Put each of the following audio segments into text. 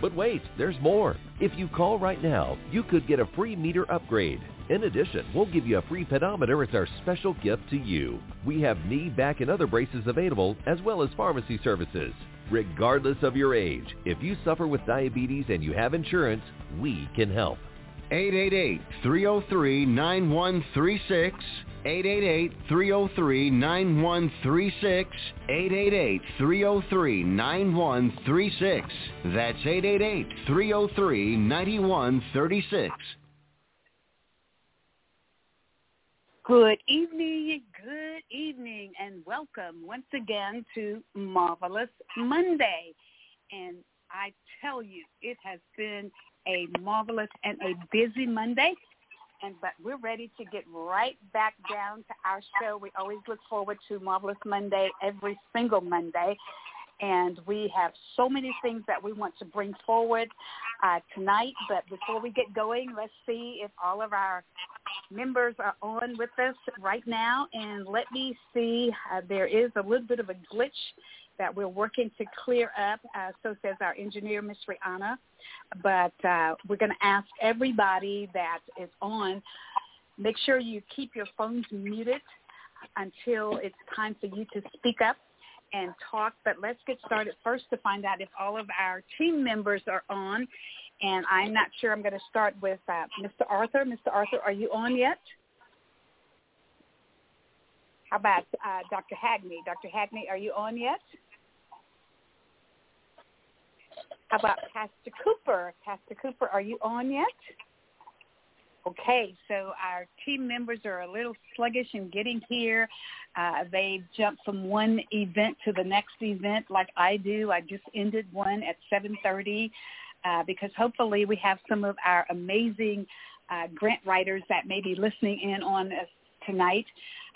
But wait, there's more. If you call right now, you could get a free meter upgrade. In addition, we'll give you a free pedometer as our special gift to you. We have knee, back, and other braces available, as well as pharmacy services. Regardless of your age, if you suffer with diabetes and you have insurance, we can help. 888-303-9136. 888-303-9136. 888-303-9136. That's 888-303-9136. Good evening, good evening, and welcome once again to Marvelous Monday. And I tell you, it has been a marvelous and a busy Monday. And but we're ready to get right back down to our show. We always look forward to Marvelous Monday every single Monday. And we have so many things that we want to bring forward uh, tonight. But before we get going, let's see if all of our members are on with us right now. And let me see, uh, there is a little bit of a glitch that we're working to clear up, uh, so says our engineer, Miss Rihanna. But uh, we're going to ask everybody that is on, make sure you keep your phones muted until it's time for you to speak up and talk. But let's get started first to find out if all of our team members are on. And I'm not sure. I'm going to start with uh, Mr. Arthur. Mr. Arthur, are you on yet? How about uh, Dr. Hagney? Dr. Hagney, are you on yet? How about Pastor Cooper? Pastor Cooper, are you on yet? Okay, so our team members are a little sluggish in getting here. Uh, they jump from one event to the next event like I do. I just ended one at 7.30 uh, because hopefully we have some of our amazing uh, grant writers that may be listening in on us tonight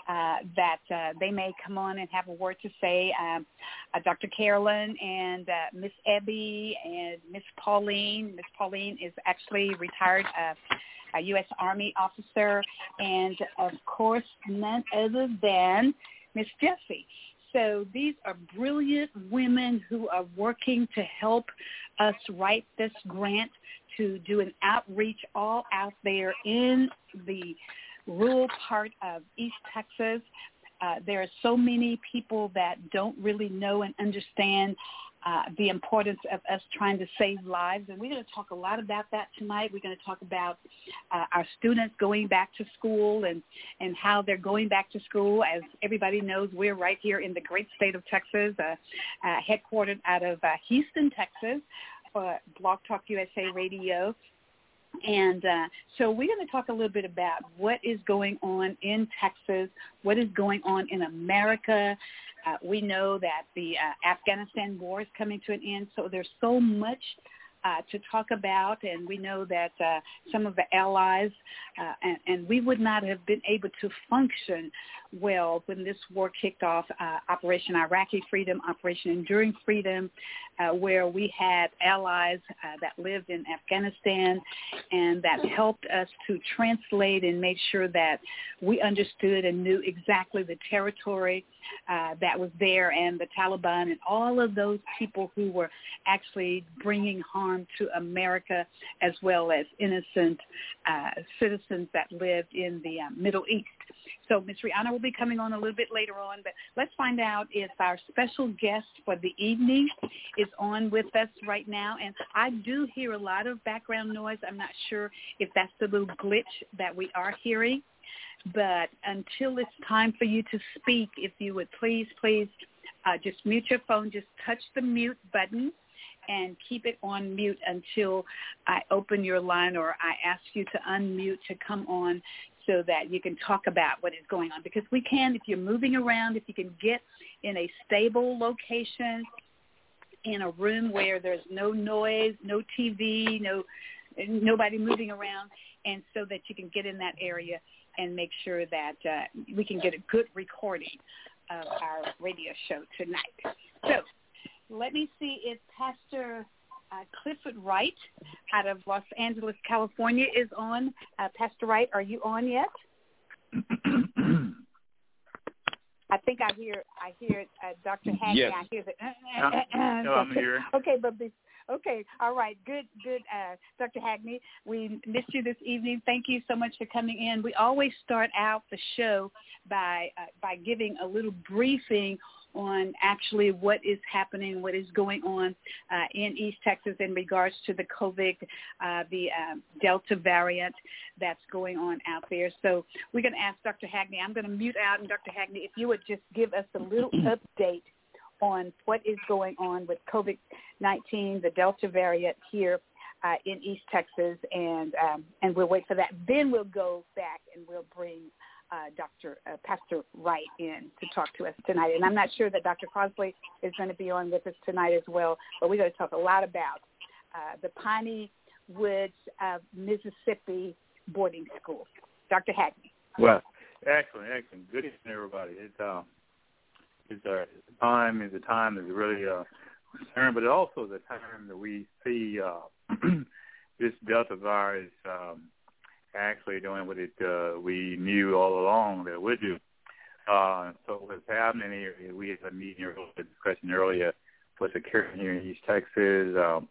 uh, that uh, they may come on and have a word to say. Um, uh, Dr. Carolyn and uh, Miss Ebby and Miss Pauline. Miss Pauline is actually retired uh, a U.S. Army officer, and of course, none other than Miss Jessie. So these are brilliant women who are working to help us write this grant to do an outreach all out there in the rural part of East Texas. Uh, there are so many people that don't really know and understand uh, the importance of us trying to save lives. And we're going to talk a lot about that tonight. We're going to talk about uh, our students going back to school and, and how they're going back to school. As everybody knows, we're right here in the great state of Texas, uh, uh, headquartered out of uh, Houston, Texas, for Blog Talk USA Radio. And uh, so we're going to talk a little bit about what is going on in Texas, what is going on in America. Uh, we know that the uh, Afghanistan war is coming to an end, so there's so much uh, to talk about, and we know that uh, some of the allies, uh, and, and we would not have been able to function well when this war kicked off, uh, Operation Iraqi Freedom, Operation Enduring Freedom, uh, where we had allies uh, that lived in Afghanistan and that helped us to translate and make sure that we understood and knew exactly the territory uh, that was there and the Taliban and all of those people who were actually bringing harm to America as well as innocent uh, citizens that lived in the uh, Middle East. So Ms. Rihanna will be coming on a little bit later on, but let's find out if our special guest for the evening is on with us right now. And I do hear a lot of background noise. I'm not sure if that's the little glitch that we are hearing. But until it's time for you to speak, if you would please, please uh, just mute your phone. Just touch the mute button and keep it on mute until I open your line or I ask you to unmute to come on so that you can talk about what is going on. Because we can, if you're moving around, if you can get in a stable location, in a room where there's no noise, no TV, no nobody moving around, and so that you can get in that area and make sure that uh, we can get a good recording of our radio show tonight. So let me see if Pastor uh, Clifford Wright out of Los Angeles, California is on. Uh, Pastor Wright, are you on yet? I think I hear I hear uh, Dr. Hackney. Yes. I hear the. no, I'm here. Okay, but be, okay, all right, good, good, uh, Dr. Hackney. We missed you this evening. Thank you so much for coming in. We always start out the show by uh, by giving a little briefing on actually what is happening, what is going on uh, in East Texas in regards to the COVID, uh, the uh, Delta variant that's going on out there. So we're going to ask Dr. Hackney. I'm going to mute out, and Dr. Hackney, if you would just give us a little update on what is going on with COVID-19, the Delta variant here uh, in East Texas, and um, and we'll wait for that. Then we'll go back and we'll bring uh, Dr. Uh, Pastor Wright in to talk to us tonight. And I'm not sure that Dr. Crossley is going to be on with us tonight as well, but we're going to talk a lot about uh, the Piney Woods, uh, Mississippi boarding school. Dr. Hackney. Well, excellent, excellent. Good evening, everybody. It's uh, it's a time is a time that's really uh, but also a time that we see uh, this Delta virus um, actually doing what it uh, we knew all along that it would do. Uh, so what's happening here, we had a meeting earlier, a discussion earlier, what's occurring here in East Texas. Um,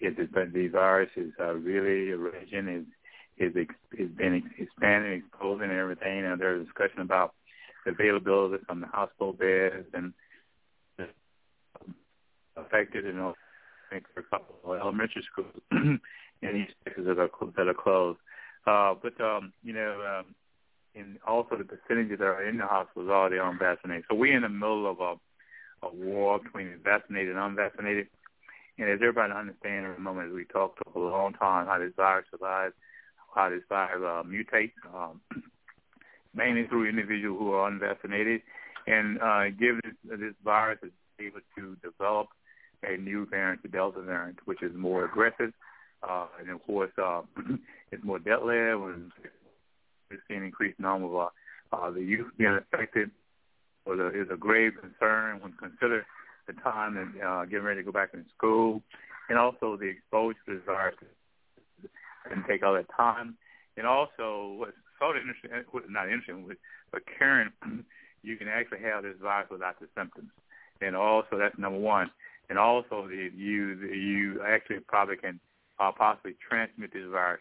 is that the virus is uh, really raging, is is ex- is been expanding, exposing, and everything. And there's a discussion about the availability from the hospital beds and affected, you know, I think for a couple of elementary schools in East Texas that are that are closed. Uh, but um, you know, um, and also the percentages that are in the hospitals are the unvaccinated. So we're in the middle of a, a war between vaccinated and unvaccinated. And as everybody understands in the moment, as we talked for a long time, how this virus survives, how this virus uh, mutates, um, mainly through individuals who are unvaccinated. And uh, given this, this virus is able to develop a new variant, the Delta variant, which is more aggressive, uh, and of course, uh, it's more deadly. And we're seeing increased number of uh, uh, the youth being affected, or the, is a grave concern when considered the time and uh, getting ready to go back into school, and also the exposure to virus and take all that time. And also, what's sort of interesting, not interesting, but Karen, you can actually have this virus without the symptoms. And also, that's number one. And also, the, you you actually probably can uh, possibly transmit this virus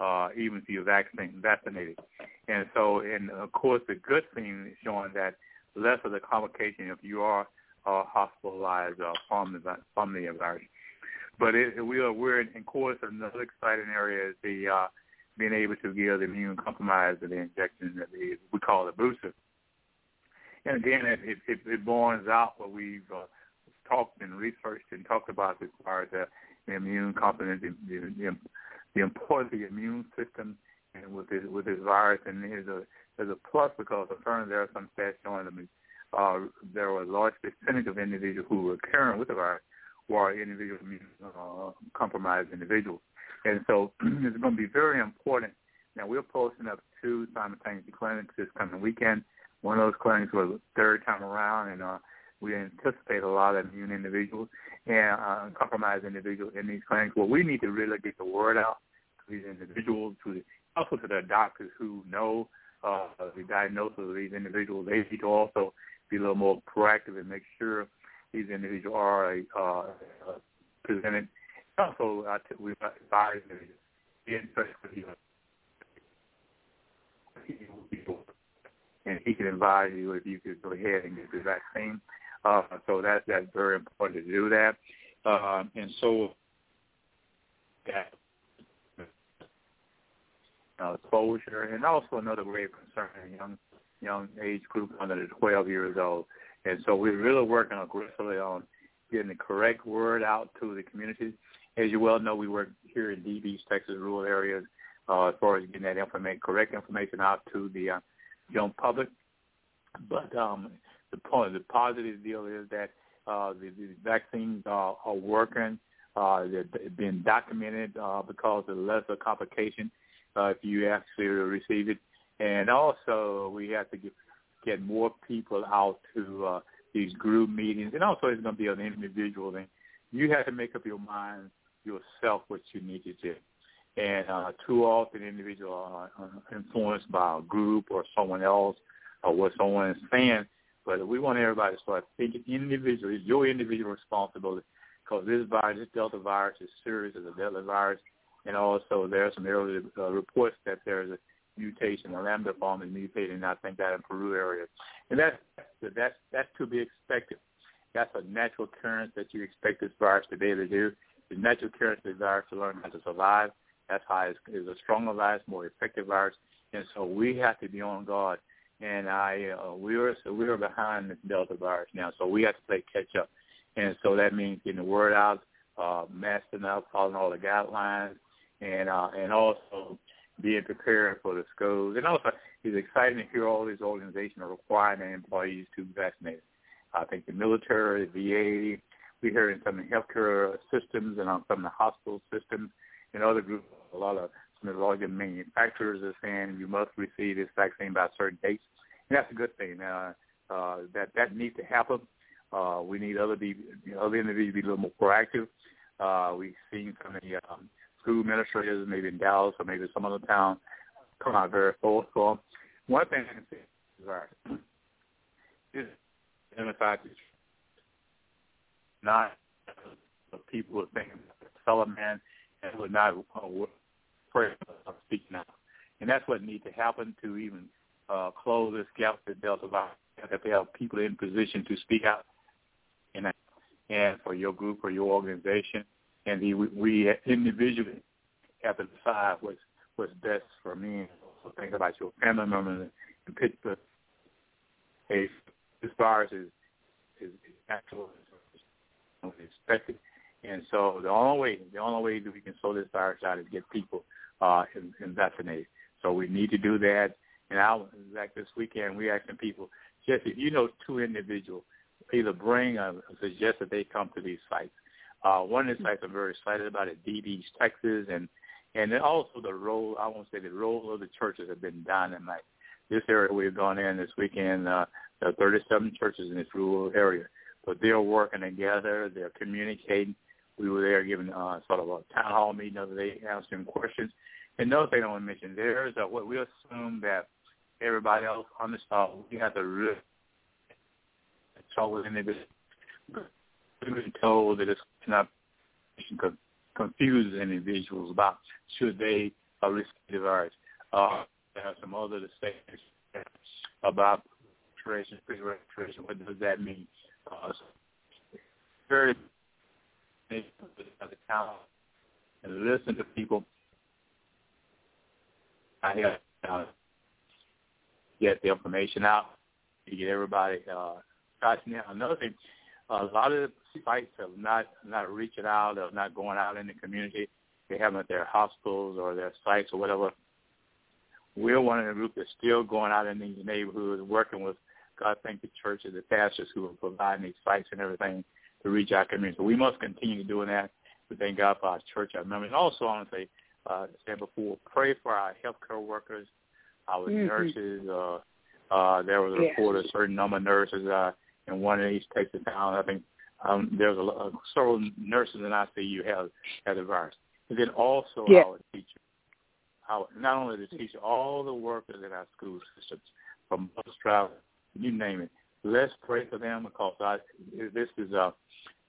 uh, even if you're vaccine, vaccinated. And so, and of course, the good thing is showing that less of the complication if you are uh, hospitalized uh, from the from the virus. But it, we are we're in course another exciting area is the uh, being able to give the immune compromised the injection that the, we call the booster. And again, it, it, it, it borns out what we've uh, talked and researched and talked about as far as the, the immune component, the, the, the importance of the immune system and with this with this virus. And there's a there's a plus because apparently there are some stats showing that uh, there were a large percentage of individuals who were current with the virus who are individual immune uh, compromised individuals. And so it's going to be very important. Now we're posting up two simultaneous clinics this coming weekend. One of those clinics was third time around, and uh, we anticipate a lot of immune individuals and uh, compromised individuals in these clinics. Well, we need to really get the word out to these individuals, to the, also to the doctors who know uh, the diagnosis of these individuals. They need to also be a little more proactive and make sure these individuals are uh, presented. Also, uh, we advise them in touch with you. and he can advise you if you could go ahead and get the vaccine. Uh, so that's that's very important to do that. Uh, and so that uh, exposure, and also another grave concern, young young age group under the 12 years old. And so we're really working aggressively on getting the correct word out to the community. As you well know, we work here in Deep East Texas rural areas uh, as far as getting that information, correct information out to the uh, young public. But um, the point, the positive deal is that uh, the, the vaccines are, are working. Uh, they're, being documented uh, because of lesser complication uh, if you actually receive it. And also, we have to get, get more people out to uh, these group meetings. And also, it's going to be an individual thing. You have to make up your mind yourself what you need to do. And uh, too often, individuals are influenced by a group or someone else or what someone is saying. But we want everybody to start thinking individually. Your individual responsibility because this virus, this Delta virus, is serious as a Delta virus. And also, there are some early uh, reports that there's a mutation. The lambda form is mutating. I think that in Peru area, and that's that's that's to be expected. That's a natural occurrence that you expect this virus to be able to do. The natural occurrence of the virus to learn how to survive. That's how it's, it's a stronger virus, more effective virus, and so we have to be on guard. And I uh, we are so we are behind this Delta virus now, so we have to play catch up. And so that means getting the word out, uh, masking up, following all the guidelines, and uh, and also being prepared for the schools. And also, it's exciting to hear all these organizations are requiring their employees to be vaccinated. I think the military, the VA, we hear in some of the healthcare systems and on some of the hospital systems and other groups, a lot of of the larger manufacturers are saying you must receive this vaccine by certain dates. And that's a good thing. Uh, uh, that that needs to happen. Uh, we need other be, other individuals to be a little more proactive. Uh, we've seen some of the um, school administrators, maybe in Dallas or maybe some other town, come out very forceful. One thing I can say is right, is identified not the people who think fellow man and are not uh, afraid of speaking out. And that's what needs to happen to even uh, close this gap with Delta virus. That they have people in position to speak out, and and for your group or your organization, and the, we individually have to decide what's what's best for me. So think about your family members and pick the hey, this virus is is, is actual expected. And so the only way the only way that we can slow this virus out is get people uh in, in vaccinated. So we need to do that. And I like this weekend we asking people, just if you know two individuals, either bring or suggest that they come to these sites. Uh, one of the sites I'm very excited about is Deep East Texas, and and then also the role I won't say the role of the churches have been dynamite. This area we've gone in this weekend, uh, there are 37 churches in this rural area, but they're working together. They're communicating. We were there giving uh, sort of a town hall meeting the other day, answering questions. And another thing I want to mention, there is a, what we assume that everybody else understands. We have to really trouble in it we've been told that it's not confuse individuals about should they uh, receive the virus. Uh, there are some other statements about registration, pre-registration. What does that mean? Uh, so very the town and listen to people. I have uh, get the information out to get everybody uh, now. Another thing, a lot of sites have not not reaching out or not going out in the community. They have them at their hospitals or their sites or whatever. We're one of the group that's still going out in these neighborhoods, working with God thank the churches, the pastors who are providing these sites and everything to reach our community. So we must continue doing that. We thank God for our church, our members. Also, I want to say, uh, said before, pray for our healthcare workers, our mm-hmm. nurses. Uh, uh, there was a report of a certain number of nurses uh, in one of these Texas towns. I think um, there's a, a, several nurses in ICU have had the virus. And then also yeah. our teachers, our, not only the teacher, all the workers in our school systems, from bus drivers, you name it. Let's pray for them because I, this is uh,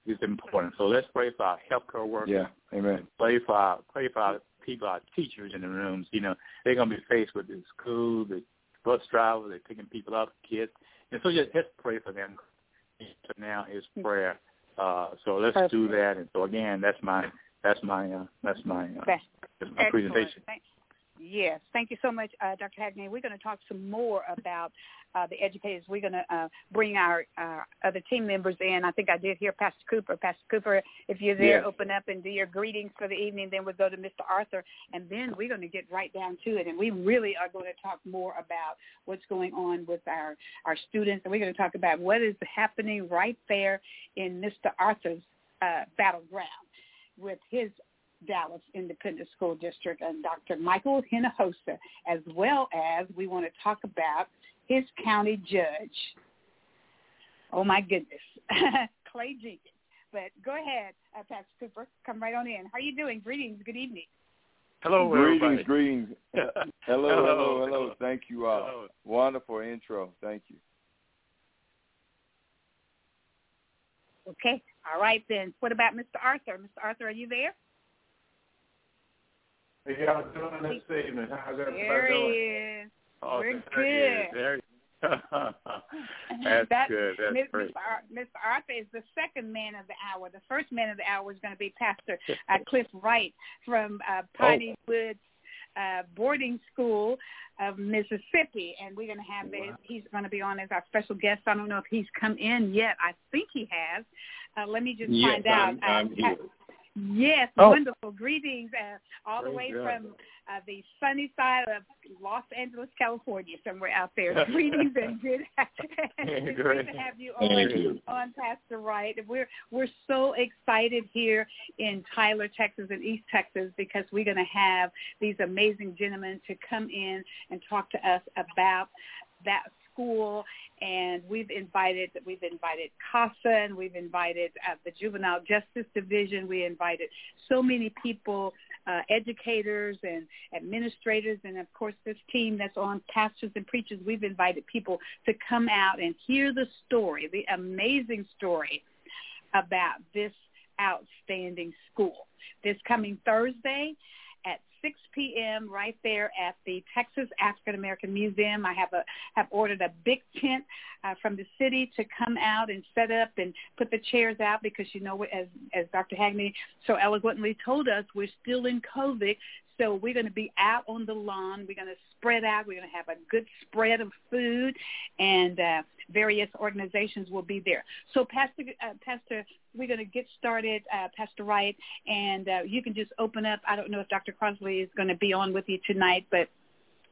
is important. So let's pray for our healthcare workers. Yeah, amen. Pray for our, pray for our people, our teachers in the rooms. You know, they're going to be faced with the school, the bus drivers. They're picking people up, kids, and so just just pray for them. So now is prayer. Uh, so let's Perfect. do that. And so again, that's my that's my uh, that's my uh, Best. that's my Excellent. presentation. Thank- Yes, thank you so much, uh, Dr. Hagney. We're going to talk some more about uh, the educators. We're going to uh, bring our uh, other team members in. I think I did hear Pastor Cooper. Pastor Cooper, if you're there, Yes. open up and do your greetings for the evening. Then we'll go to Mr. Arthur, and then we're going to get right down to it. And we really are going to talk more about what's going on with our our students, and we're going to talk about what is happening right there in Mr. Arthur's uh, battleground with his Dallas Independent School District and Dr. Michael Hinojosa, as well as we want to talk about his county judge. Oh my goodness, Clay Jenkins. But go ahead, uh, Pastor Cooper, come right on in. How are you doing? Greetings. Good evening. Hello, greetings, everybody. greetings. hello, Hello, hello, hello, hello. Thank you all. Hello. Wonderful intro. Thank you. Okay. All right then. What about Mr. Arthur? Mr. Arthur, are you there? How y'all doing this evening? How's everybody There he doing? is. Oh, We're there he is. good. There he- That's That- good. That's Mr. great. Mr. Arthur is the second man of the hour. The first man of the hour is going to be Pastor uh, Cliff Wright from uh, Piney Woods uh, Boarding School of Mississippi, and we're going to have this. He's going to be on as our special guest. I don't know if he's come in yet. I think he has. Uh, let me just Yes, find out. I'm, I'm Uh, here. Yes, Oh. wonderful. Greetings uh, all the way Praise God. from uh, the sunny side of Los Angeles, California, somewhere out there. Greetings and good. it's great to have you on, Thank you. on Pastor Wright. We're we're so excited here in Tyler, Texas, and East Texas because we're going to have these amazing gentlemen to come in and talk to us about that school and we've invited we've invited CASA and we've invited uh, the Juvenile Justice Division. We invited so many people, uh, educators and administrators, and of course this team that's on pastors and preachers. We've invited people to come out and hear the story, the amazing story about this outstanding school. This coming Thursday at 6 p.m. right there at the Texas African American Museum. I have a have ordered a big tent uh, from the city to come out and set up and put the chairs out because you know as as Dr. Hagney so eloquently told us, we're still in COVID. So we're going to be out on the lawn. We're going to spread out. We're going to have a good spread of food, and uh, various organizations will be there. So, Pastor, uh, Pastor, we're going to get started, uh, Pastor Wright, and uh, you can just open up. I don't know if Dr. Crossley is going to be on with you tonight, but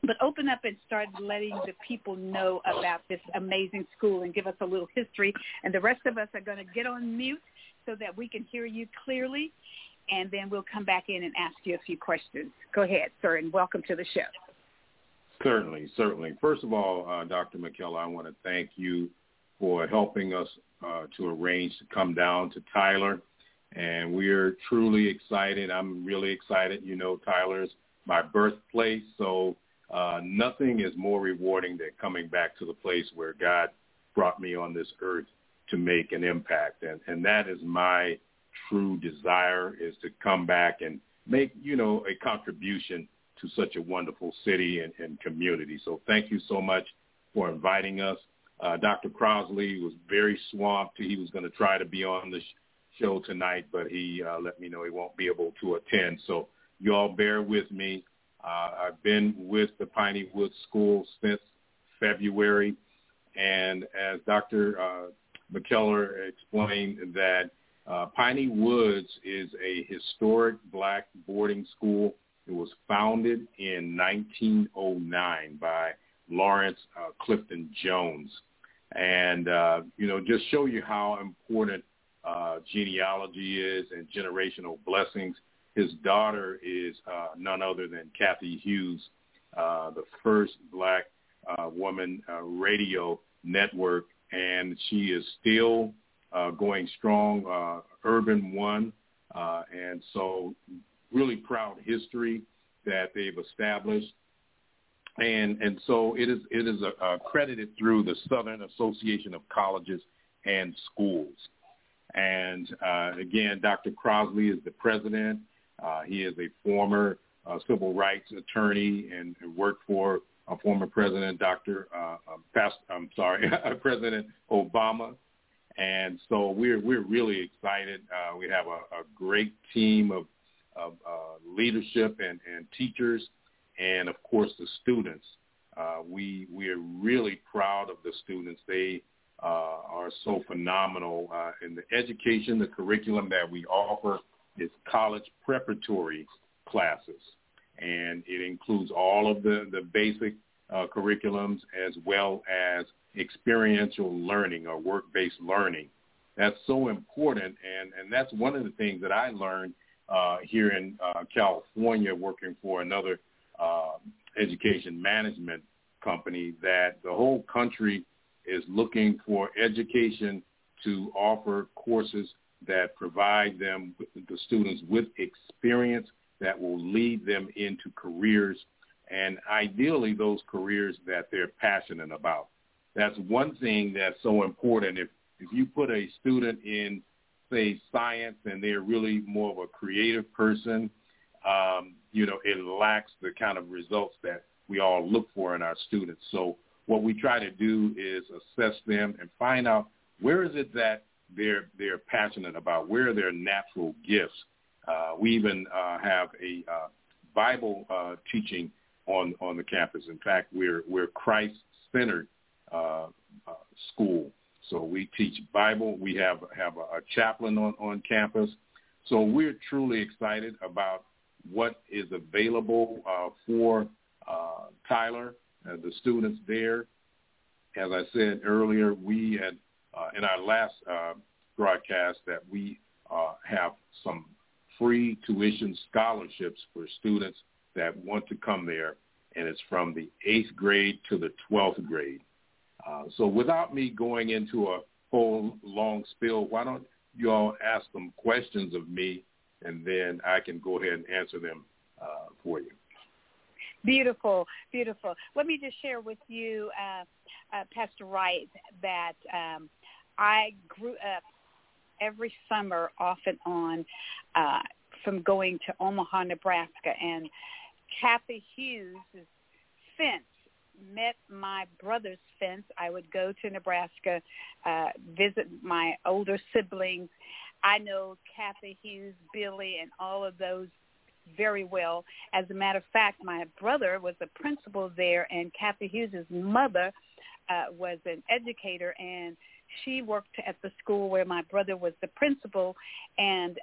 but open up and start letting the people know about this amazing school and give us a little history. And the rest of us are going to get on mute so that we can hear you clearly, and then we'll come back in and ask you a few questions. Go ahead, sir, and welcome to the show. Certainly, certainly. First of all, uh, Dr. McKellar, I want to thank you for helping us uh, to arrange to come down to Tyler. And we're truly excited. I'm really excited. You know, Tyler's my birthplace, so uh, nothing is more rewarding than coming back to the place where God brought me on this earth to make an impact. And, and that is my true desire is to come back and make, you know, a contribution to such a wonderful city and, and community. So thank you so much for inviting us. Uh, Dr. Crossley was very swamped. He was going to try to be on the sh- show tonight, but he uh, let me know he won't be able to attend. So you all bear with me. Uh, I've been with the Piney Woods School since February, and as Dr. Uh, McKellar explained, that uh, Piney Woods is a historic black boarding school. It was founded in 1909 by Laurence uh, Clifton Jones. And, uh, you know, just show you how important uh, genealogy is and generational blessings. His daughter is uh, none other than Cathy Hughes, uh, the first black uh, woman uh, radio network, and she is still uh, going strong, uh, Urban One, uh, and so really proud history that they've established. And and so it is it is uh, accredited through the Southern Association of Colleges and Schools. And uh, again, Dr. Crossley is the president. Uh, he is a former uh, civil rights attorney and, worked for uh, former President Dr. Uh, I'm sorry, President Obama. And so we're we're really excited. Uh, we have a, a great team of, of uh, leadership and, and teachers, and of course the students. Uh, we we are really proud of the students. They uh, are so phenomenal uh, in the education, the curriculum that we offer is college preparatory classes, and it includes all of the the basic uh, curriculums as well as experiential learning or work-based learning. That's so important, and and that's one of the things that I learned uh, here in uh, California, working for another uh, education management company, that the whole country is looking for education to offer courses that provide them, the students, with experience that will lead them into careers and ideally those careers that they're passionate about. That's one thing that's so important. If if you put a student in, say, science and they're really more of a creative person, um, you know, it lacks the kind of results that we all look for in our students. So what we try to do is assess them and find out where is it that they're they're passionate about, where are their natural gifts. Uh, we even uh, have a uh, Bible uh, teaching on on the campus. In fact, we're we're Christ centered uh, uh, school. So we teach Bible. We have have a, a chaplain on, on campus. So we're truly excited about what is available uh, for uh, Tyler, uh, the students there. As I said earlier, we had uh, in our last uh, broadcast that we uh, have some free tuition scholarships for students that want to come there, and it's from the eighth grade to the 12th grade. Uh, so without me going into a whole long spill, why don't you all ask some questions of me, and then I can go ahead and answer them uh, for you. Beautiful, beautiful. Let me just share with you, uh, uh, Pastor Wright, that um, I grew up every summer off and on uh, from going to Omaha, Nebraska, and Cathy Hughes' fence met my brother's fence. I would go to Nebraska, uh, visit my older siblings. I know Cathy Hughes, Billy, and all of those very well. As a matter of fact, my brother was a principal there, and Cathy Hughes' mother uh, was an educator, and she worked at the school where my brother was the principal, and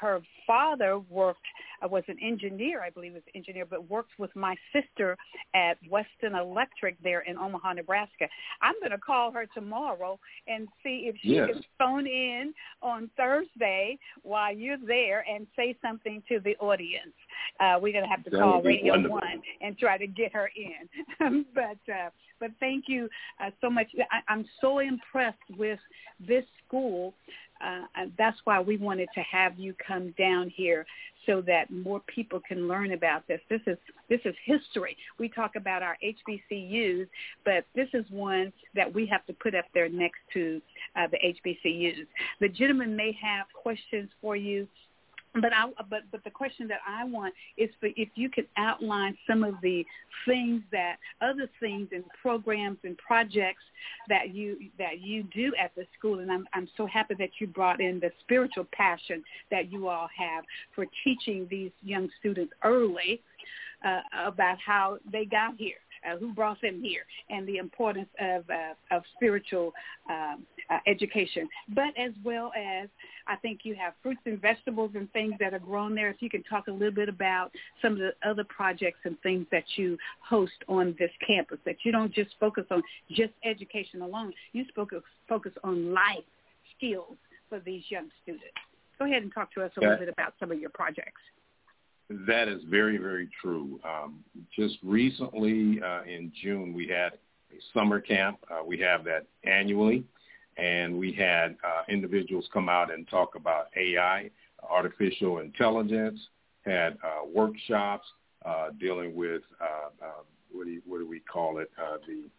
her father worked uh, was an engineer, I believe was an engineer, but worked with my sister at Western Electric there in Omaha, Nebraska. I'm going to call her tomorrow and see if she Yes. can phone in on Thursday while you're there and say something to the audience. Uh, we're going to have to That call Radio wonderful. One and try to get her in. but uh, but thank you uh, so much. I, I'm so impressed with this school. Uh, and that's why we wanted to have you come down here so that more people can learn about this. This is this is history. We talk about our HBCUs, but this is one that we have to put up there next to uh, the HBCUs. The gentleman may have questions for you but I but but the question that I want is for if you could outline some of the things that other things and programs and projects that you that you do at the school. And I'm I'm so happy that you brought in the spiritual passion that you all have for teaching these young students early uh, about how they got here uh, who brought them here, and the importance of uh, of spiritual um, uh, education. But as well as I think you have fruits and vegetables and things that are grown there. If you can talk a little bit about some of the other projects and things that you host on this campus, that you don't just focus on just education alone. You focus focus on life skills for these young students. Go ahead and talk to us a little bit about some of your projects. That is very, very true. Um, just recently uh, in June, we had a summer camp. Uh, we have that annually. And we had uh, individuals come out and talk about AI, artificial intelligence, had uh, workshops uh, dealing with, uh, what, do you, what do we call it? The,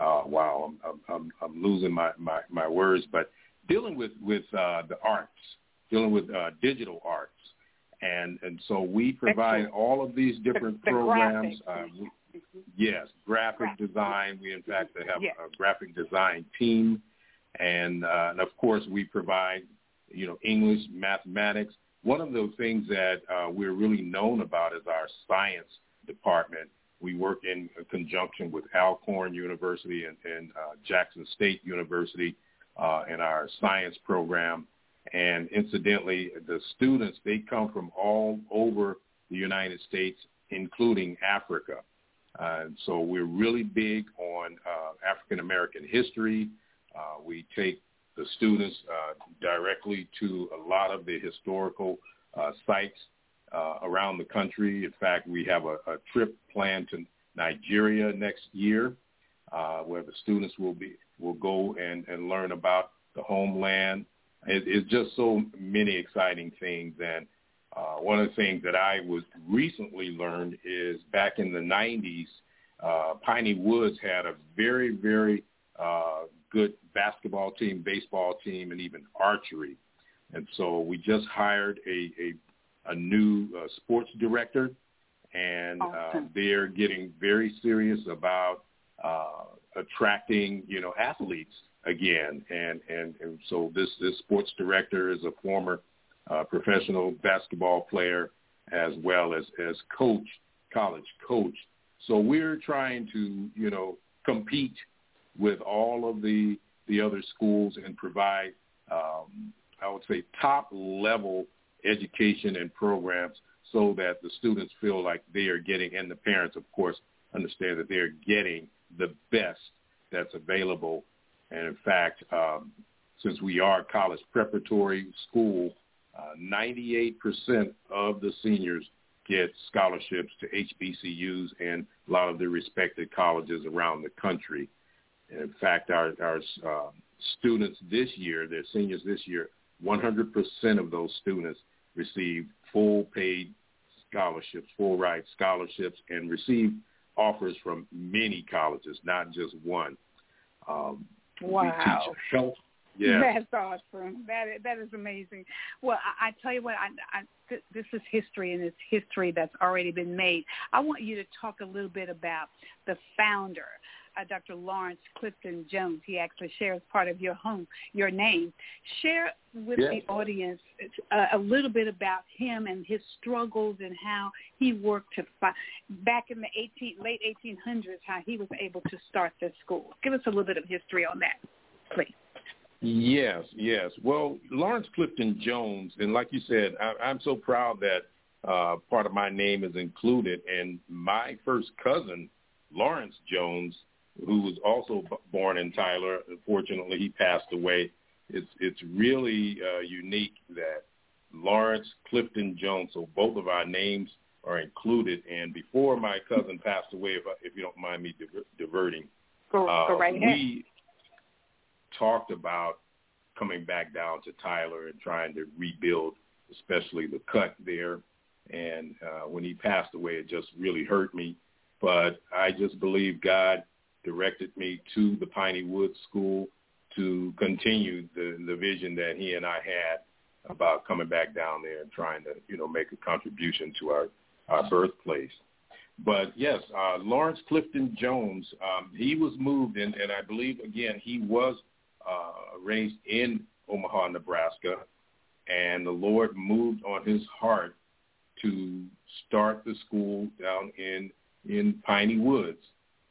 wow, I'm, I'm, I'm losing my, my, my words, but dealing with, with the arts, dealing with digital arts and and so we provide Excellent. all of these different The- the programs. Uh, we, Yes, graphic, graphic. design. We in fact have yes. a graphic design team, and, uh, and of course we provide, you know, English, mathematics. One of the things that uh, we're really known about is our science department. We work in conjunction with Alcorn University and, and uh, Jackson State University uh, in our science program. And incidentally, the students, they come from all over the United States, including Africa. Uh, so we're really big on uh, African American history. Uh, we take the students uh, directly to a lot of the historical uh, sites uh, around the country. In fact, we have a, a trip planned to Nigeria next year, where the students will be will go and, and learn about the homeland. It, it's just so many exciting things. And uh, one of the things that I was recently learned is back in the 90s, uh, Piney Woods had a very, very uh, good basketball team, baseball team, and even archery. And so we just hired a, a, a new uh, sports director, and uh, awesome. uh, they're getting very serious about uh, attracting, you know, athletes again. And, and, and so this, this sports director is a former uh, professional basketball player as well as, as coach, college coach. So we're trying to, you know, compete with all of the, the other schools and provide, um, I would say, top level education and programs so that the students feel like they are getting, and the parents, of course, understand that they're getting the best that's available. And in fact, um, since we are a college preparatory school, uh, 98% of the seniors get scholarships to HBCUs and a lot of the respected colleges around the country. And in fact, our, our uh, students this year, their seniors this year, 100% of those students received full paid scholarships, full ride scholarships, and received offers from many colleges, not just one. Um, wow. Health. Yeah. That's awesome. That is, that is amazing. Well, I, I tell you what, I, I, th- this is history, and it's history that's already been made. I want you to talk a little bit about the founder uh, Dr. Laurence Clifton Jones. He actually shares part of your home, your name. Share with yes. the audience uh, a little bit about him and his struggles and how he worked to find back in the 18, late 1800s, how he was able to start this school. Give us a little bit of history on that, please. Yes, yes. Well, Laurence Clifton Jones, and like you said, I, I'm so proud that uh, part of my name is included. And my first cousin, Lawrence Jones, who was also born in Tyler. Unfortunately, he passed away. It's it's really uh, unique that Laurence Clifton Jones. So both of our names are included. And before my cousin passed away, if, I, if you don't mind me diver- diverting, go, uh, go right we talked about coming back down to Tyler and trying to rebuild, especially the cut there. And uh, when he passed away, it just really hurt me. But I just believe God directed me to the Piney Woods School to continue the, the vision that he and I had about coming back down there and trying to, you know, make a contribution to our, our birthplace. But yes, uh, Laurence Clifton Jones, um, he was moved, and, and I believe, again, he was uh, raised in Omaha, Nebraska, and the Lord moved on his heart to start the school down in, in Piney Woods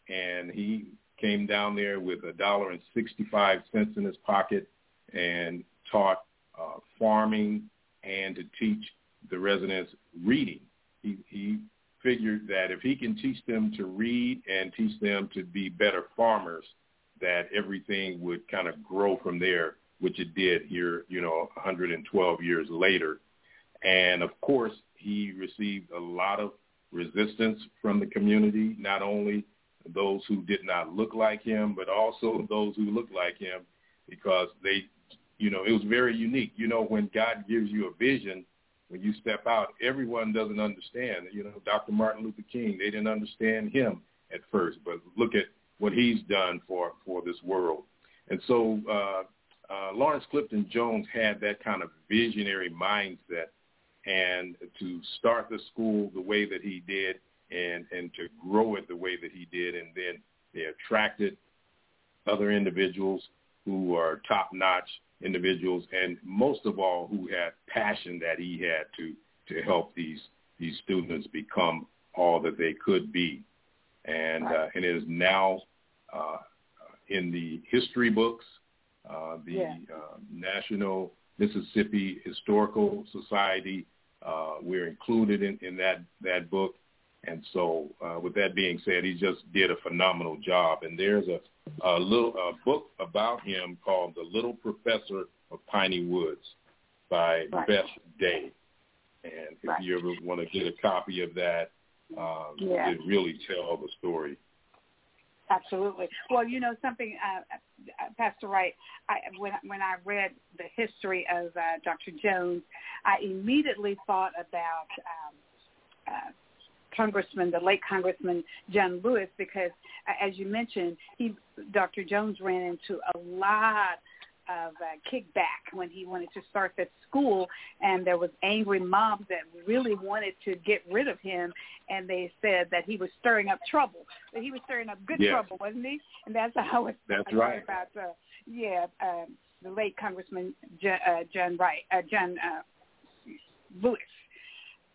and he came down there with a dollar and 65 cents in his pocket and taught uh, farming and to teach the residents reading. He, he figured that if he can teach them to read and teach them to be better farmers, that everything would kind of grow from there, which it did here, you know, 112 years later. And of course, he received a lot of resistance from the community, not only those who did not look like him, but also those who looked like him because they, you know, it was very unique. You know, when God gives you a vision, when you step out, everyone doesn't understand. You know, Dr. Martin Luther King, they didn't understand him at first, but look at what he's done for, for this world. And so uh, uh, Laurence Clifton Jones had that kind of visionary mindset. And to start the school the way that he did, and and to grow it the way that he did, and then they attracted other individuals who are top-notch individuals, and most of all, who had passion that he had to to help these these students become all that they could be, and uh, and it is now uh, in the history books, uh, the Yeah. uh, National Mississippi Historical Society. Uh, we're included in, in that that book, and so uh, with that being said, he just did a phenomenal job. And there's a, a little a book about him called The Little Professor of Piney Woods by Right. Beth Day. And if Right. you ever want to get a copy of that, um, Yeah. it really tell the story. Absolutely. Well, you know something, uh, uh, Pastor Wright. I, when when I read the history of uh, Dr. Jones, I immediately thought about um, uh, Congressman, the late Congressman John Lewis, because as you mentioned, he Dr. Jones ran into a lot of uh, kickback when he wanted to start that school, and there was angry mobs that really wanted to get rid of him, and they said that he was stirring up trouble. That he was stirring up good Yes. trouble, wasn't he? And that's how it. That's right. About uh, yeah, um, the late Congressman John, uh, John Wright, uh, John uh, Lewis.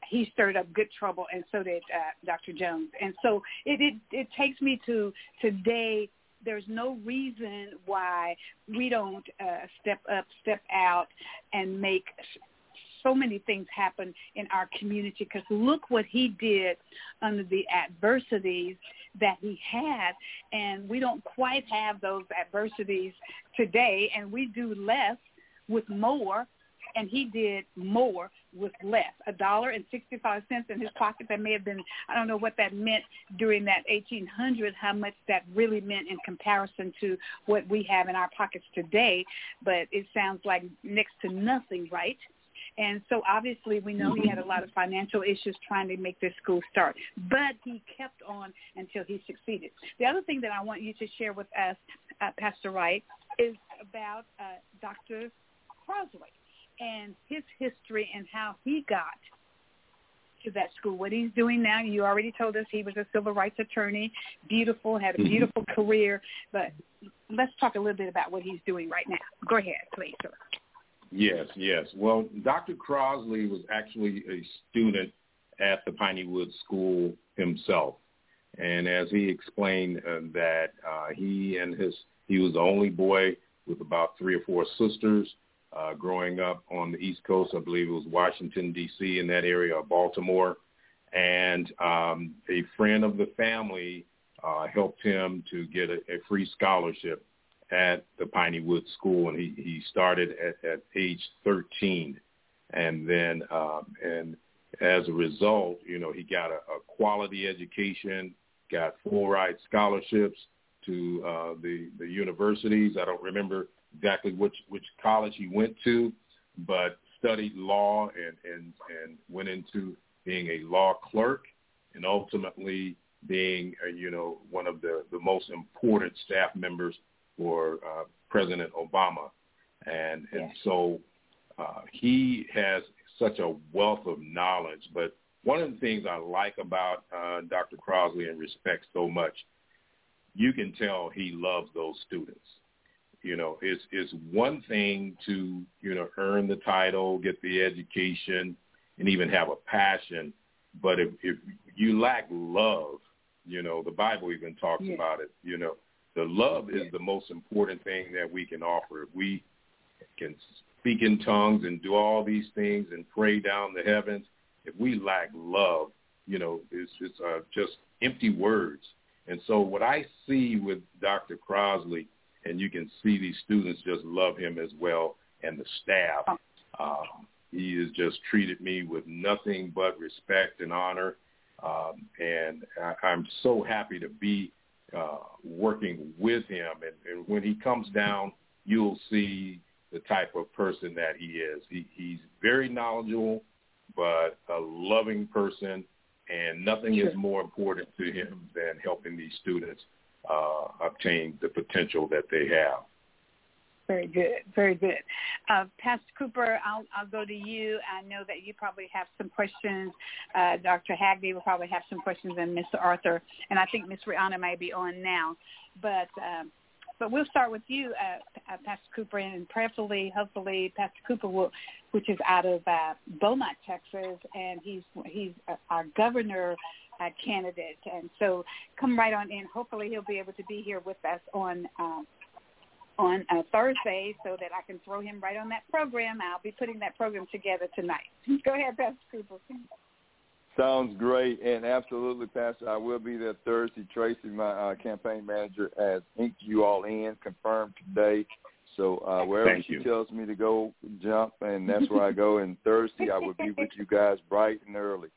He stirred up good trouble, and so did uh, Dr. Jones. And so it, it it takes me to today. There's no reason why we don't uh, step up, step out, and make so many things happen in our community. Because look what he did under the adversities that he had, and we don't quite have those adversities today, and we do less with more and he did more with less. A dollar and sixty-five cents in his pocket. That may have been, I don't know what that meant during that 1800s, how much that really meant in comparison to what we have in our pockets today. But it sounds like next to nothing, right? And so obviously we know he had a lot of financial issues trying to make this school start, but he kept on until he succeeded. The other thing that I want you to share with us, uh, Pastor Wright, is about uh, Dr. Crossley and his history and how he got to that school. What he's doing now, you already told us he was a civil rights attorney, beautiful, had a beautiful career, but let's talk a little bit about what he's doing right now. Go ahead, please, sir. Yes, yes. Well, Dr. Crossley was actually a student at the Piney Woods School himself. And as he explained uh, that uh, he and his, he was the only boy with about three or four sisters uh, growing up on the East Coast. I believe it was Washington, D.C., in that area of Baltimore. And um, a friend of the family uh, helped him to get a, a free scholarship at the Piney Woods School, and he, he started at, at age 13. And then, um, and as a result, you know, he got a, a quality education, got full ride scholarships to uh, the the universities. I don't remember exactly which which college he went to, but studied law and and and went into being a law clerk, and ultimately being uh, you know one of the the most important staff members for uh, President Obama, and and so uh, he has such a wealth of knowledge. But one of the things I like about uh, Dr. Crossley and respect so much, you can tell he loves those students. You know, it's it's one thing to you know earn the title, get the education, and even have a passion, but if if you lack love, you know, the Bible even talks Yeah. about it. You know, the love is Yeah. the most important thing that we can offer. If we can speak in tongues and do all these things and pray down the heavens, if we lack love, you know, it's it's uh, just empty words. And so what I see with Dr. Crossley, and you can see these students just love him as well, and the staff. Um, he has just treated me with nothing but respect and honor, um, and I, I'm so happy to be uh, working with him. And, and when he comes down, you'll see the type of person that he is. He, he's very knowledgeable, but a loving person, and nothing is more important to him than helping these students uh, obtain the potential that they have. Very good, very good. Uh, Pastor Cooper, I'll, I'll go to you. I know that you probably have some questions. Uh, Dr. Hagley will probably have some questions, and Mr. Arthur, and I think Miss Rihanna may be on now. But um, but we'll start with you, uh, uh, Pastor Cooper, and prayerfully, hopefully, Pastor Cooper will, which is out of uh, Beaumont, Texas, and he's he's uh, our governor uh, candidate, and so come right on in. Hopefully, he'll be able to be here with us on. Uh, on uh, Thursday so that I can throw him right on that program. I'll be putting that program together tonight. Go ahead, Pastor Cooper. Sounds great, and absolutely, Pastor. I will be there Thursday. Tracy, my uh, campaign manager, has inked you all in, confirmed today. So uh, wherever Thank she you. tells me to go, jump, and that's where I go. And Thursday, I will be with you guys bright and early.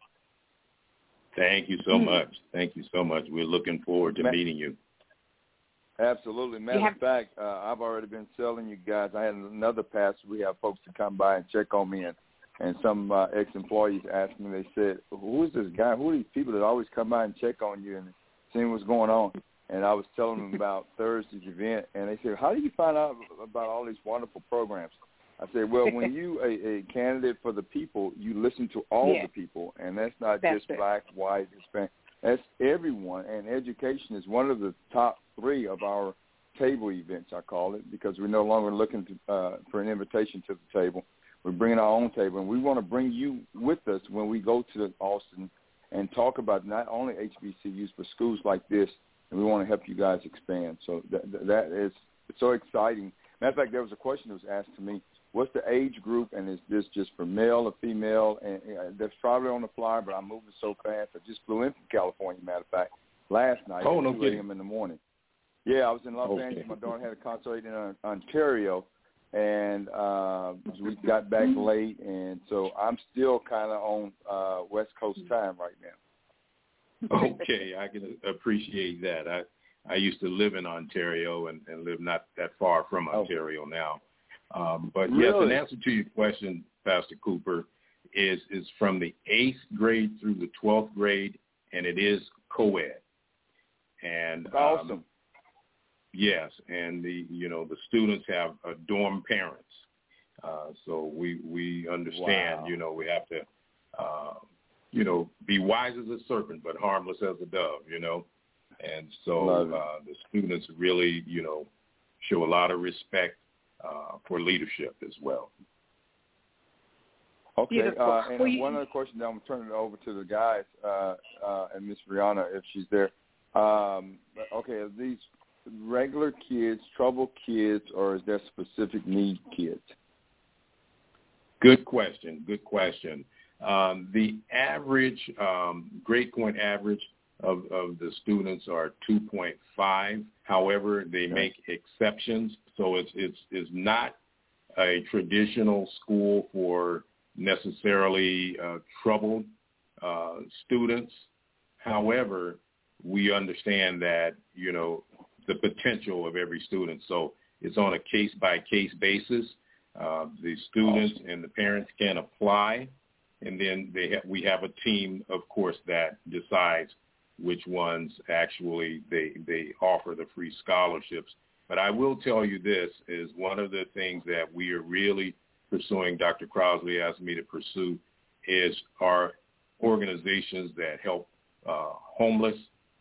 Thank you so much. Thank you so much. We're looking forward to Ma- meeting you. Absolutely. Matter You of fact, uh, I've already been selling you guys. I had another pastor. We have folks to come by and check on me, and and some uh, ex-employees asked me. They said, "Who is this guy? Who are these people that always come by and check on you and see what's going on?" And I was telling them about Thursday's event, and they said, "How do you find out about all these wonderful programs?" I said, "Well, when you a, a candidate for the people, you listen to all Yes. the people, and that's not That's just it. black, white, Hispanic. That's everyone. And education is one of the top three of our table events, I call it, because we're no longer looking to, uh, for an invitation to the table. We're bringing our own table, and we want to bring you with us when we go to Austin and talk about not only HBCUs but schools like this, and we want to help you guys expand. So that, that is so exciting. Matter of fact, there was a question that was asked to me: What's the age group, and is this just for male or female? And, and that's probably on the flyer, but I'm moving so fast. I just flew in from California. Matter of fact, last night Oh, at no 2 kidding. a.m. in the morning. Yeah, I was in Los Okay. Angeles. My daughter had a concert in uh, Ontario, and uh, we got back late, and so I'm still kind of on uh, West Coast time right now. Okay, I can appreciate that. I I used to live in Ontario and, and live not that far from Oh. Ontario now. Um, but yes, in answer to your question, Pastor Cooper, is is from the eighth grade through the twelfth grade, and it is co-ed. And um, Awesome. Yes, and the you know the students have uh, dorm parents, uh, so we we understand. Wow. You know we have to, uh, you know, be wise as a serpent but harmless as a dove. You know, and so uh, the students really you know show a lot of respect uh, for leadership as well. Okay, uh, and one other question. Then I'm turning it over to the guys uh, uh, and Miss Rihanna if she's there. Um, but, okay, are these regular kids, troubled kids, or is there specific need kids? Good question. Good question. Um, the average um, grade point average of, of the students are 2.5. However, they Okay. make exceptions, so it's it's it's not a traditional school for necessarily uh, troubled uh, students. However, we understand that you know the potential of every student, so it's on a case by case basis. Uh, the students and the parents can apply, and then they ha- we have a team, of course, that decides which ones actually they they offer the free scholarships. But I will tell you this is one of the things that we are really pursuing. Dr. Crossley asked me to pursue is our organizations that help uh, homeless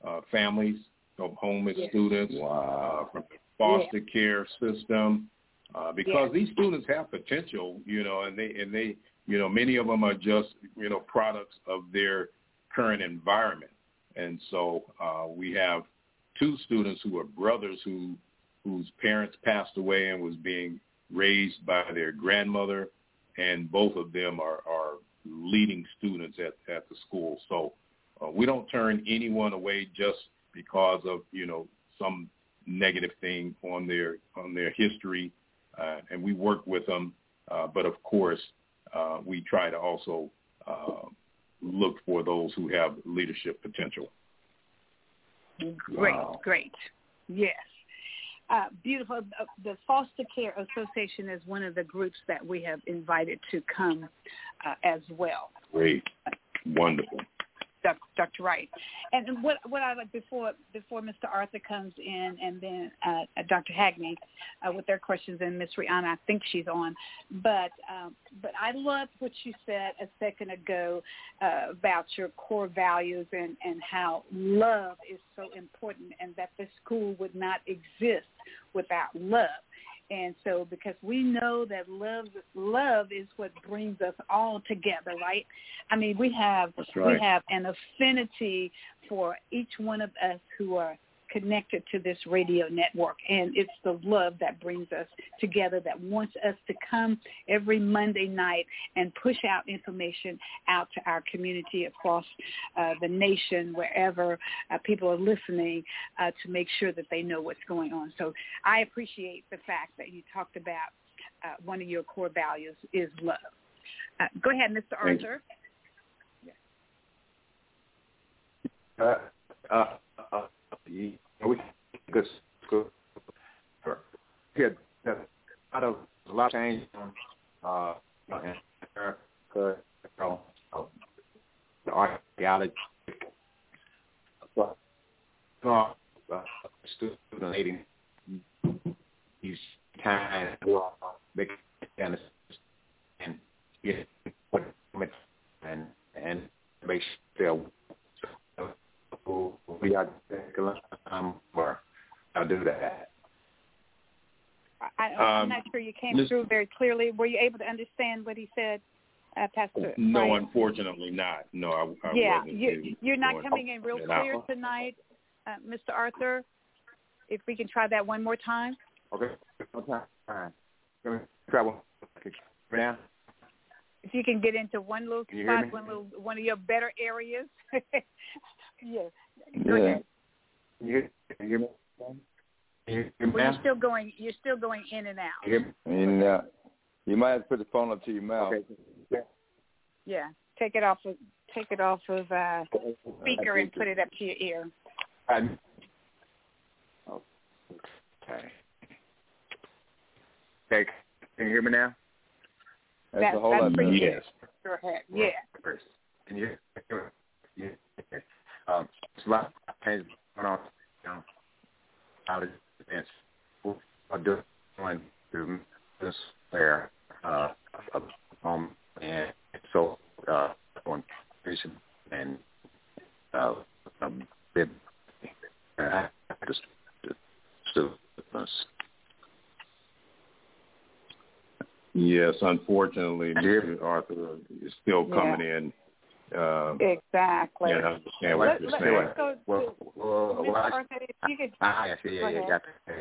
uh, families, help homeless Yes. students Wow. uh, from the foster care system, uh, because Yes. these students have potential, you know, and they and they, you know, many of them are just, you know, products of their current environment, and so uh, we have two students who are brothers who whose parents passed away and was being raised by their grandmother, and both of them are are leading students at at the school. So uh, we don't turn anyone away just because of you know some negative thing on their on their history, uh, and we work with them. Uh, but of course, uh, we try to also uh, look for those who have leadership potential. Great, Wow. great. Yes. Uh, beautiful. Uh, The Foster Care Association is one of the groups that we have invited to come uh, as well. Great, wonderful. Dr. Wright. And what what I like before before Mr. Arthur comes in, and then uh, Dr. Hagney uh, with their questions, and Miss Rihanna, I think she's on. But um, but I loved what you said a second ago uh, about your core values and and how love is so important, and that this school would not exist without love. And so because we know that love love is what brings us all together, right? I mean, we have right. we have an affinity for each one of us who are connected to this radio network. And it's the love that brings us together that wants us to come every Monday night and push out information out to our community across uh, the nation, wherever uh, people are listening, uh, to make sure that they know what's going on. So I appreciate the fact that you talked about uh, one of your core values is love. Uh, go ahead, Mr. Arthur. Uh, uh, uh, we. Yeah, a lot of a lot of change. Uh, in America, uh, the archaeology. But uh, student aiding these of big and and and and make sure we are I'll do that. I, I'm um, not sure you came this, through very clearly. Were you able to understand what he said, uh, Pastor? No, Brian? unfortunately not. No, I, I yeah, wasn't. you, you're not coming in real clear tonight, uh, Mr. Arthur. If we can try that one more time. Okay. Right. Let try one. Now. If you can get into one little spot, one little, one of your better areas. yeah. Go yeah. ahead. You, you hear me? You hear me well, you're still going. You're still going in and out. You hear me? uh, you might have to put the phone up to your mouth. Okay. Yeah. Take it off of take it off of uh, speaker and put it up to your ear. I'm, okay. Okay. Can you hear me now? That's That- a whole that's lot pretty better. Yes. Go ahead. Yeah. First. Can you hear me? Yeah. Um, it's a lot of things going on, you know, out of defense. I do going through this there, uh, um, and so, uh, on patient and, uh, um, bit, uh, just, just, just, Yes, unfortunately, Mr. Arthur is still coming Yeah. in. Uh, Exactly. yeah, I understand what Let, you're let, saying. let's go to Well, well, Mr. well, Arthur. If you could, Ah, yes, yeah, yeah, yeah, got that.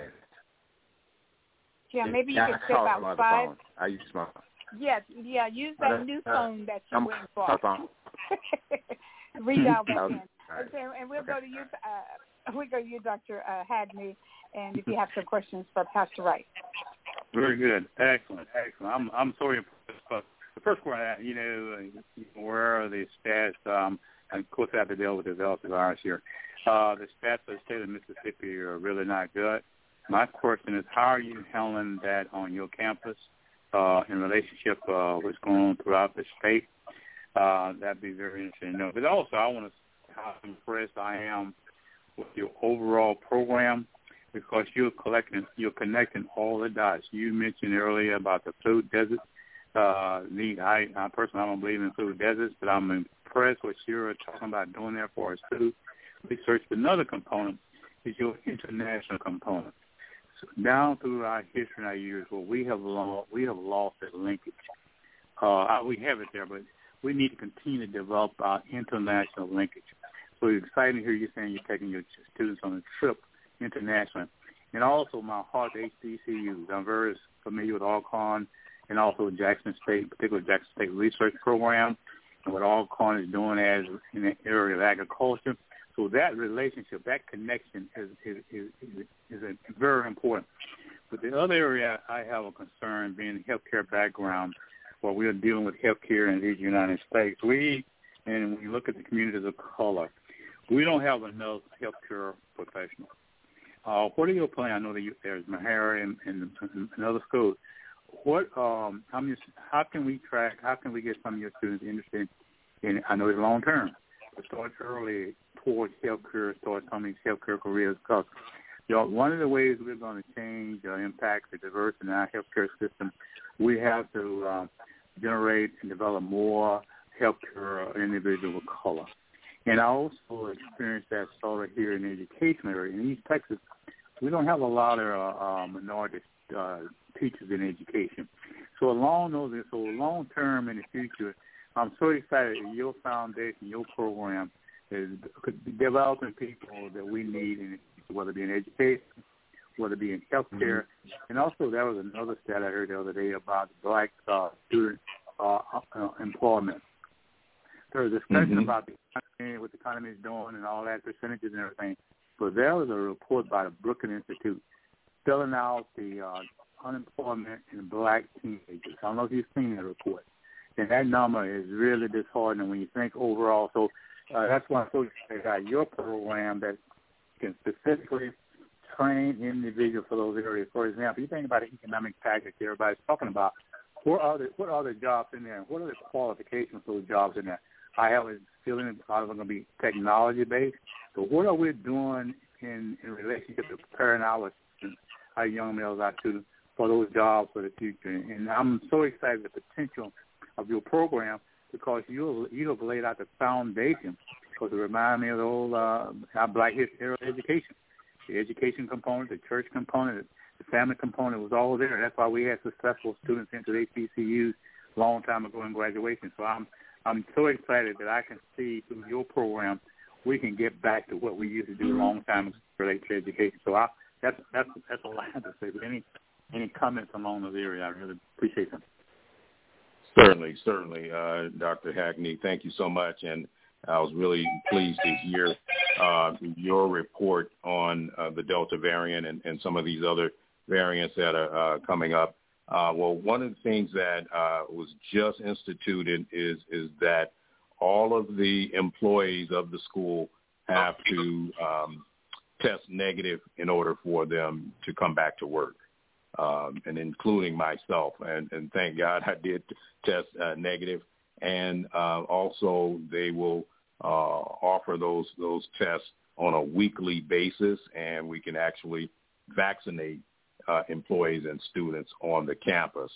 yeah, maybe you yeah, could I step call from other outside. phone. I use my Yes, yeah. Use Uh, that new uh, phone that you I'm- went and my bought. phone. Redial that Okay. in. All right. And, and we'll Okay. go to you. Uh, we go to you, Dr. Uh, Hagney, and if you have some questions for Pastor Wright. Very good. Excellent. Excellent. I'm I'm sorry. But the first one, you know, uh, where are the stats? Um, and of course, I have to deal with the Delta virus here. Uh, the stats of the state of Mississippi are really not good. My question is, how are you handling that on your campus uh, in relationship uh, what's going on throughout the state? Uh, that'd be very interesting to know. But also, I want to how impressed I am with your overall program because you're collecting, you're connecting all the dots. You mentioned earlier about the food desert. Uh, need I, I personally I don't believe in food deserts, but I'm impressed with you're talking about doing there for us food research. Another component is your international component. So down through our history and our years, where we have lost, we have lost that linkage. Uh, we have it there, but we need to continue to develop our international linkage. So it's exciting to hear you saying you're taking your students on a trip internationally. And also my heart HBCUs. I'm very familiar with Alcorn and also Jackson State, particularly Jackson State Research Program, and what Alcorn is doing as in the area of agriculture. So that relationship, that connection is is is, is, a very important. But the other area I have a concern being healthcare background, where we are dealing with healthcare in these United States. We, and when you look at the communities of color, we don't have enough healthcare professionals. Uh, what are your plans? I know that you, there's Meharry and, and, and other schools. What, um, how many, how can we track? How can we get some of your students interested in? I know it's long term, to start early towards healthcare, start some of these healthcare careers because you know, one of the ways we're going to change or impact the diversity in our healthcare system, we have to uh, generate and develop more healthcare individuals of color. And I also experienced that sort of here in the education area. In East Texas, we don't have a lot of uh, uh, uh, teachers in education. So along those, and so long term in the future, I'm so excited that your foundation, your program, is developing people that we need, in, whether it be in education, whether it be in healthcare, mm-hmm. and also there was another stat I heard the other day about black uh, student uh, uh, employment. There was discussion mm-hmm. about the economy, what the economy is doing, and all that percentages and everything. But there was a report by the Brookings Institute filling out the uh, unemployment in black teenagers. I don't know if you've seen that report. And that number is really disheartening when you think overall. So uh, that's why I'm so excited about your program that can specifically train individuals for those areas. For example, you think about the economic package everybody's talking about. What are the what are the jobs in there? What are the qualifications for those jobs in there? I have a feeling them are going to be technology based. So what are we doing in in relationship to preparing our our young males, our students for those jobs for the future? And I'm so excited the potential of your program because you you have laid out the foundation. Because it reminds me of the old uh, our Black History education, the education component, the church component, the family component was all there. That's why we had successful students into HBCUs long time ago in graduation. So I'm I'm so excited that I can see through your program we can get back to what we used to do a long time ago related to education. So I that's that's that's all I to say. But any any comments along those areas, I really appreciate them. Certainly, certainly, uh, Dr. Hackney. Thank you so much, and I was really pleased to hear uh, your report on uh, the Delta variant and, and, some of these other variants that are uh, coming up. Uh, well, one of the things that uh, was just instituted is is that all of the employees of the school have to um, test negative in order for them to come back to work um, and including myself. And, and thank God I did test uh, negative. And uh, also, they will uh, offer those those tests on a weekly basis, and we can actually vaccinate uh, employees and students on the campus.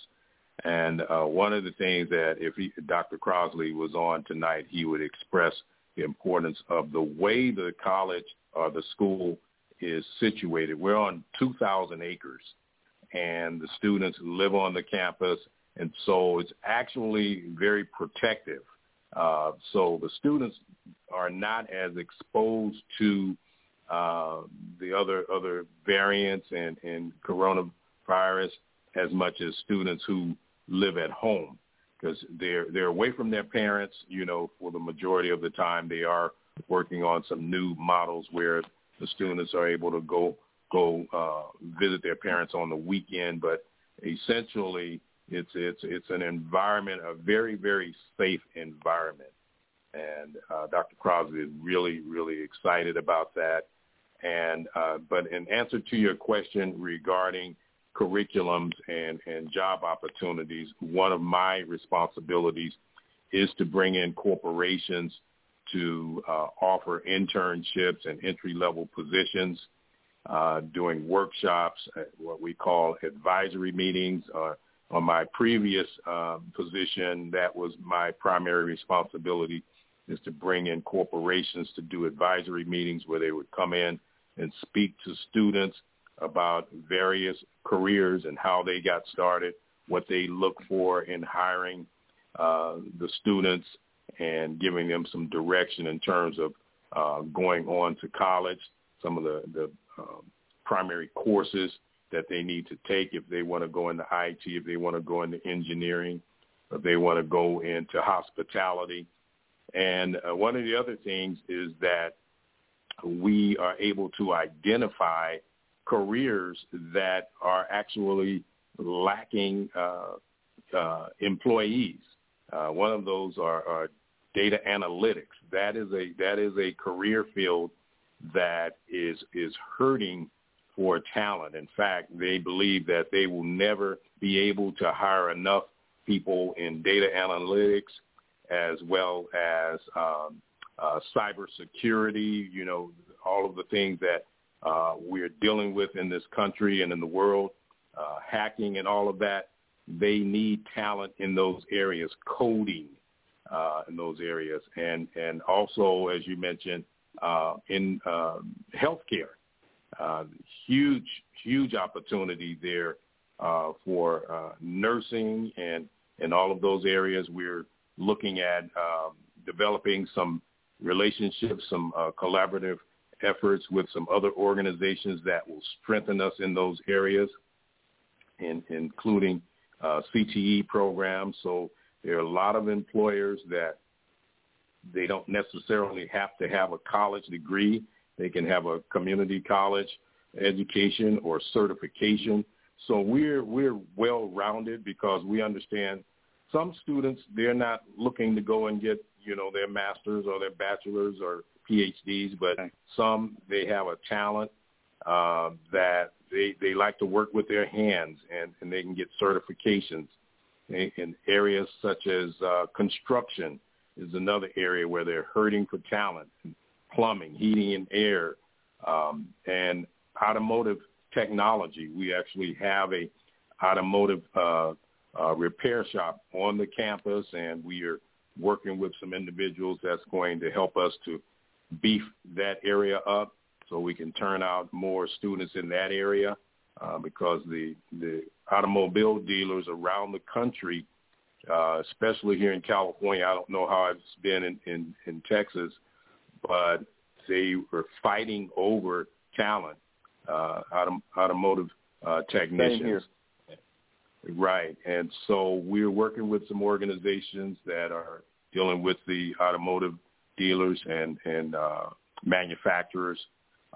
And uh, one of the things that if he, Dr. Crossley was on tonight, he would express the importance of the way the college or the school is situated. We're on 2,000 acres and the students live on the campus, and so it's actually very protective. Uh, so the students are not as exposed to uh, the other other variants and, and coronavirus as much as students who live at home because they're they're away from their parents. You know, for the majority of the time, they are working on some new models where the students are able to go go uh, visit their parents on the weekend, but essentially it's it's it's an environment, a very very safe environment, and uh, Dr. Crosby is really really excited about that. And uh, but in answer to your question regarding curriculums and and job opportunities, one of my responsibilities is to bring in corporations to uh, offer internships and entry level positions uh, doing workshops, what we call advisory meetings. Uh, on my previous uh, position, that was my primary responsibility is to bring in corporations to do advisory meetings where they would come in and speak to students about various careers and how they got started, what they look for in hiring uh, the students and giving them some direction in terms of uh, going on to college, some of the, the um, primary courses that they need to take if they want to go into IT, if they want to go into engineering, if they want to go into hospitality. And uh, one of the other things is that we are able to identify careers that are actually lacking uh, uh, employees. Uh, one of those are, are data analytics. That is a that is a career field that is is hurting for talent. In fact, they believe that they will never be able to hire enough people in data analytics as well as um, uh, cybersecurity, you know, all of the things that uh, we're dealing with in this country and in the world, uh, hacking and all of that, they need talent in those areas, coding uh, in those areas, and and also as you mentioned uh, in uh, healthcare, uh, huge huge opportunity there uh, for uh, nursing and in all of those areas. We're looking at um, developing some relationships, some uh, collaborative efforts with some other organizations that will strengthen us in those areas, in, including uh, CTE programs. So there are a lot of employers that they don't necessarily have to have a college degree. They can have a community college education or certification. So we're we're well rounded because we understand some students they're not looking to go and get you know their masters or their bachelors or PhDs, but some they have a talent uh, that they they like to work with their hands and and they can get certifications in, areas such as uh, construction is another area where they're hurting for talent, plumbing, heating and air, um, and automotive technology. We actually have a automotive uh, uh, repair shop on the campus, and we are working with some individuals that's going to help us to beef that area up so we can turn out more students in that area uh, because the the automobile dealers around the country, uh, especially here in California, I don't know how it's been in, in, in Texas, but they were fighting over talent, uh, autom- automotive uh, technicians. Right. And so we're working with some organizations that are dealing with the automotive dealers and, and uh, manufacturers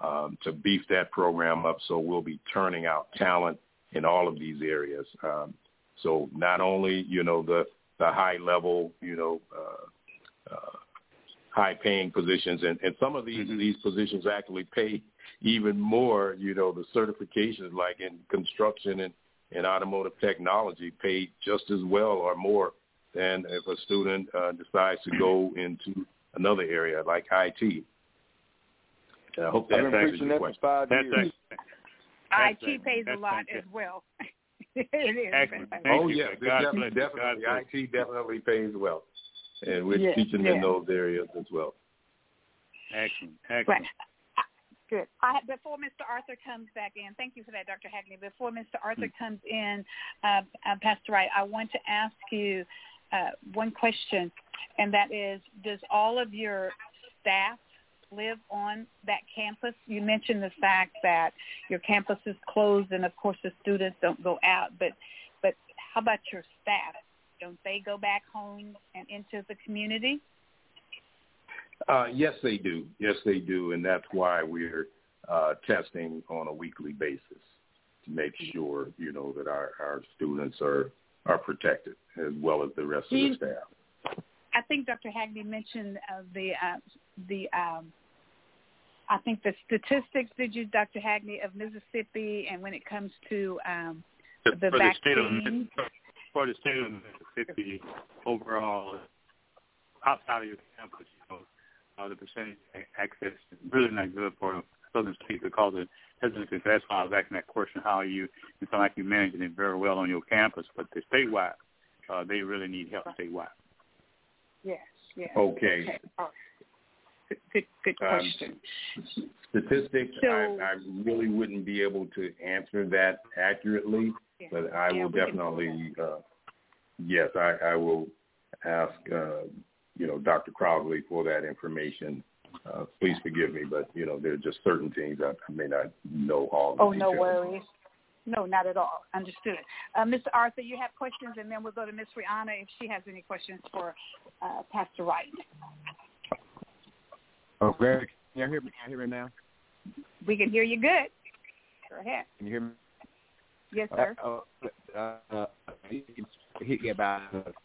um, to beef that program up. So we'll be turning out talent in all of these areas. Um, so not only, you know, the, the high level, you know, uh, uh, high paying positions and, and some of these, mm-hmm. these positions actually pay even more, you know, the certifications like in construction and, and automotive technology pay just as well or more than if a student uh, decides to go into another area like IT. I hope that answers your question. Five that's years. That's IT pays a lot as well. it is. Excellent. oh yeah, definitely, definitely. IT definitely pays well, and we're yes, teaching yes. in those areas as well. Excellent. Excellent. Right. Good. I, before Mr. Arthur comes back in, thank you for that, Dr. Hagney. Before Mr. Arthur Hmm. comes in, uh, uh, Pastor Wright, I want to ask you uh, one question, and that is, does all of your staff live on that campus? You mentioned the fact that your campus is closed, and of course the students don't go out. But, but how about your staff? Don't they go back home and into the community? Uh, yes, they do. Yes, they do, and that's why we're uh, testing on a weekly basis to make sure you know that our, our students are are protected as well as the rest Do of you- the staff. I think Dr. Hagney mentioned uh, the uh, the um, I think the statistics. Did you, Dr. Hagney, of Mississippi, and when it comes to um, the for the state of for the state of Mississippi overall, outside of your campus, you know, uh, the percentage access is really not good for southern states because it hesitancy. That's why I was asking that question: How are you? It sounds like you're managing it very well on your campus, but the statewide, uh, they really need help statewide. Yes, yes. Okay. All right. Good, good, good Um, question. Statistics, So- I, I really wouldn't be able to answer that accurately, Yeah. but I Yeah, will definitely, uh, yes, I, I will ask, uh, you know, Dr. Crowley for that information. Uh, please forgive me, but you know, there are just certain things I, I may not know all the Oh, no worries. No, not at all. Understood. Uh, Mr. Arthur, you have questions, and then we'll go to Miss Rihanna if she has any questions for uh, Pastor Wright. Oh, Greg, can you hear me? Can you hear me now? We can hear you good. Go ahead. Can you hear me? Yes, sir. Uh, uh, uh, he he get about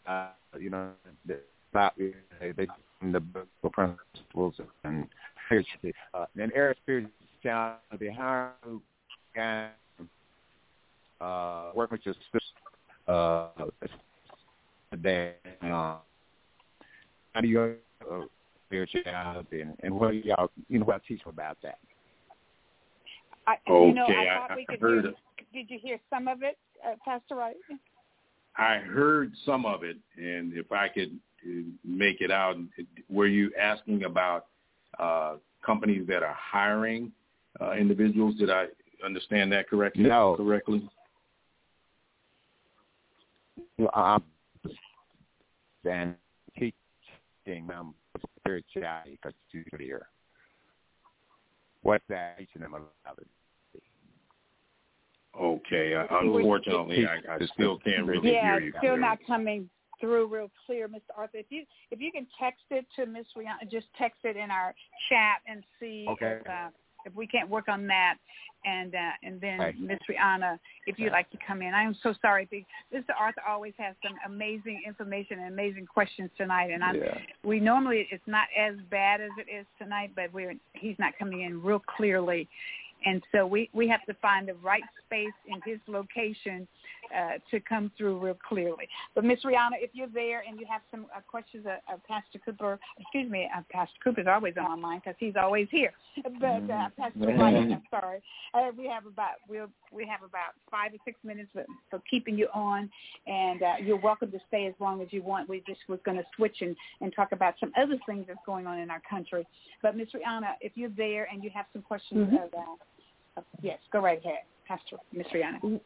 uh, you know the- about they they the biblical principles and uh, and Eric Spears down behind and uh work with your sister uh then uh how do you uh, spirituality, and, and what y'all, you know, what teach them about that. I, okay, you know, I, I, thought we I could heard hear, Did you hear some of it, uh, Pastor Wright? I heard some of it, and if I could uh, make it out, were you asking about uh, companies that are hiring uh, individuals? Did I understand that correctly? No. Correctly. I'm and teaching them spirituality because here. What's that teaching them about it? Okay. Uh, unfortunately, I, I still can't really yeah, hear you. Yeah, still not coming through real clear, Mr. Arthur. If you if you can text it to Miss Rihanna, just text it in our chat and see Okay. if, uh, if we can't work on that. And uh, and then Okay. Miss Rihanna, if you'd like to come in, I am so sorry. Mr. Arthur always has some amazing information and amazing questions tonight, and I'm Yeah. we normally it's not as bad as it is tonight, but we're he's not coming in real clearly, and so we we have to find the right space in his location uh, to come through real clearly. But Miss Rihanna, if you're there and you have some uh, questions of, of Pastor Cooper, excuse me, uh, Pastor is always on online because he's always here. But uh, Pastor White, I'm sorry, uh, we have about we'll we have about five or six minutes for, for keeping you on, and uh, you're welcome to stay as long as you want. We just was going to switch and and talk about some other things that's going on in our country. But Miss Rihanna, if you're there and you have some questions, Mhm. of, uh, uh, yes, go right ahead, Pastor Miss Rihanna.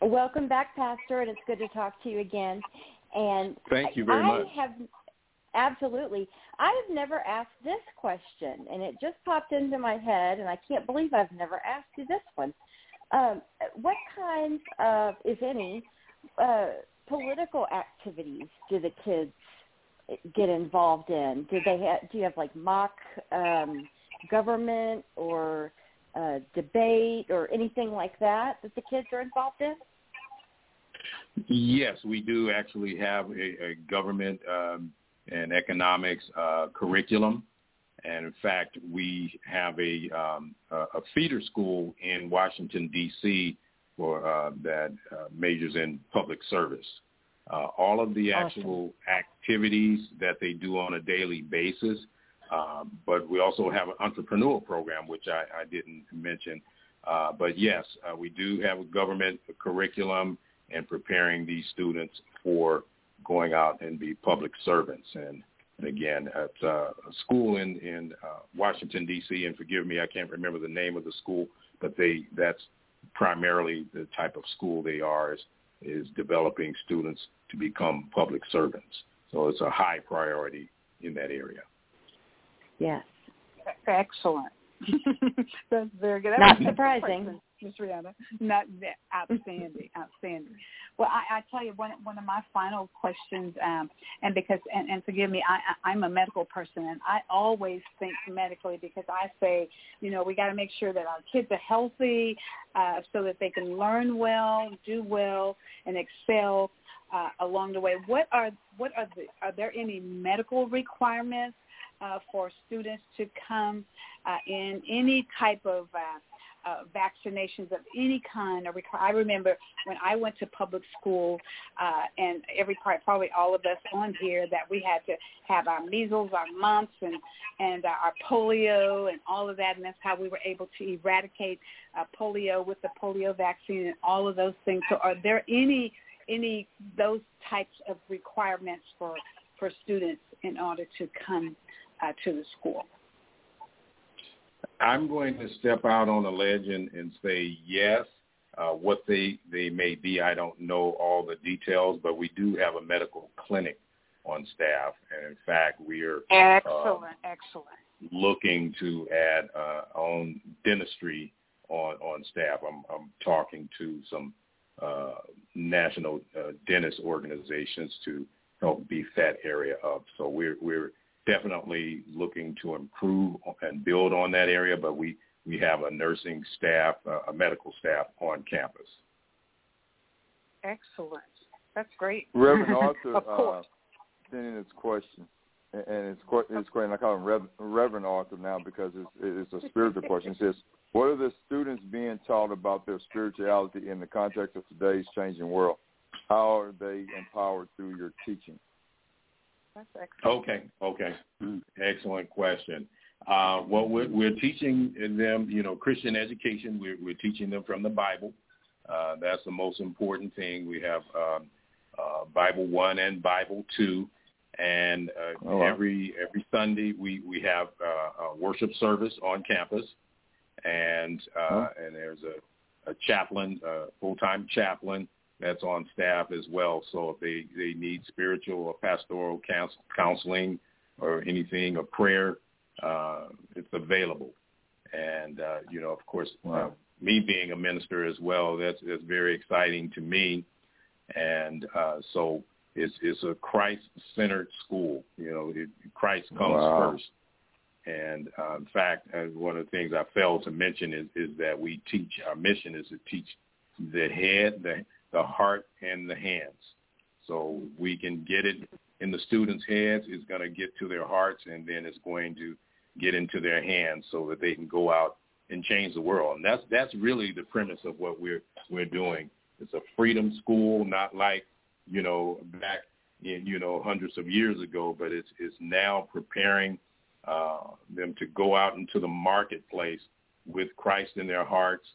Welcome back, Pastor, and it's good to talk to you again. And Thank you very I much. have absolutely. I have never asked this question, and it just popped into my head, and I can't believe I've never asked you this one. Um, what kinds of, if any, uh, political activities do the kids get involved in? Do they have? Do you have like mock um, government or uh, debate or anything like that that the kids are involved in? Yes, we do actually have a, a government um, and economics uh, curriculum, and in fact, we have a, um, a feeder school in Washington D.C. for uh, that uh, majors in public service. Uh, all of the Awesome. actual activities that they do on a daily basis, um, but we also have an entrepreneurial program, which I, I didn't mention. Uh, but yes, uh, we do have a government curriculum and preparing these students for going out and be public servants. And, and again, at uh, a school in in uh, Washington D.C. and forgive me, I can't remember the name of the school, but they that's primarily the type of school they are is is developing students to become public servants. So it's a high priority in that area. Yes. Excellent. That's very good. That Not was a good surprising. Miss Rihanna. Not that outstanding, outstanding. Well, I, I tell you one one of my final questions, um, and because and, and forgive me, I, I, I'm a medical person, and I always think medically because I say, you know, we got to make sure that our kids are healthy, uh, so that they can learn well, do well, and excel uh, along the way. What are what are the are there any medical requirements uh, for students to come uh, in any type of uh, uh, vaccinations of any kind. Or requ- I remember when I went to public school, uh, and every part, probably all of us on here, that we had to have our measles, our mumps, and and uh, our polio, and all of that, and that's how we were able to eradicate uh, polio with the polio vaccine, and all of those things. So, are there any any those types of requirements for for students in order to come uh, to the school? I'm going to step out on a ledge and, and say yes. Uh, what they, they may be, I don't know all the details, but we do have a medical clinic on staff. And in fact, we are Excellent, excellent. looking to add uh, own dentistry on, on staff. I'm, I'm talking to some uh, national uh, dentist organizations to help beef that area up. So we're, we're definitely looking to improve and build on that area, but we, we have a nursing staff, uh, a medical staff on campus. Excellent. That's great. Reverend Arthur of course. uh, sent in his question, and and it's quite it's great. And I call him Rev, Reverend Arthur now because it's it's a spiritual question. It says, "What are the students being taught about their spirituality in the context of today's changing world? How are they empowered through your teaching?" That's excellent. Okay, okay, excellent question. Uh, well, we're, we're teaching them, you know, Christian education. We're, we're teaching them from the Bible. Uh, that's the most important thing. We have um, uh, Bible one and Bible two, and uh, Oh, wow. every every Sunday we we have uh, a worship service on campus, and uh, Oh. and there's a, a chaplain, a full time chaplain that's on staff as well. So if they they need spiritual or pastoral counsel, counseling or anything or prayer, uh, it's available. And uh, you know, of course, uh, me being a minister as well, that's that's very exciting to me. And uh, so it's it's a Christ centered school. You know, it, Christ comes Wow. first. And uh, in fact, uh, one of the things I failed to mention is, is that we teach. Our mission is to teach the head, the the heart, and the hands. So we can get it in the students' heads. It's going to get to their hearts, and then it's going to get into their hands so that they can go out and change the world. And that's that's really the premise of what we're we're doing. It's a freedom school, not like you know back in you know hundreds of years ago, but it's it's now preparing uh, them to go out into the marketplace with Christ in their hearts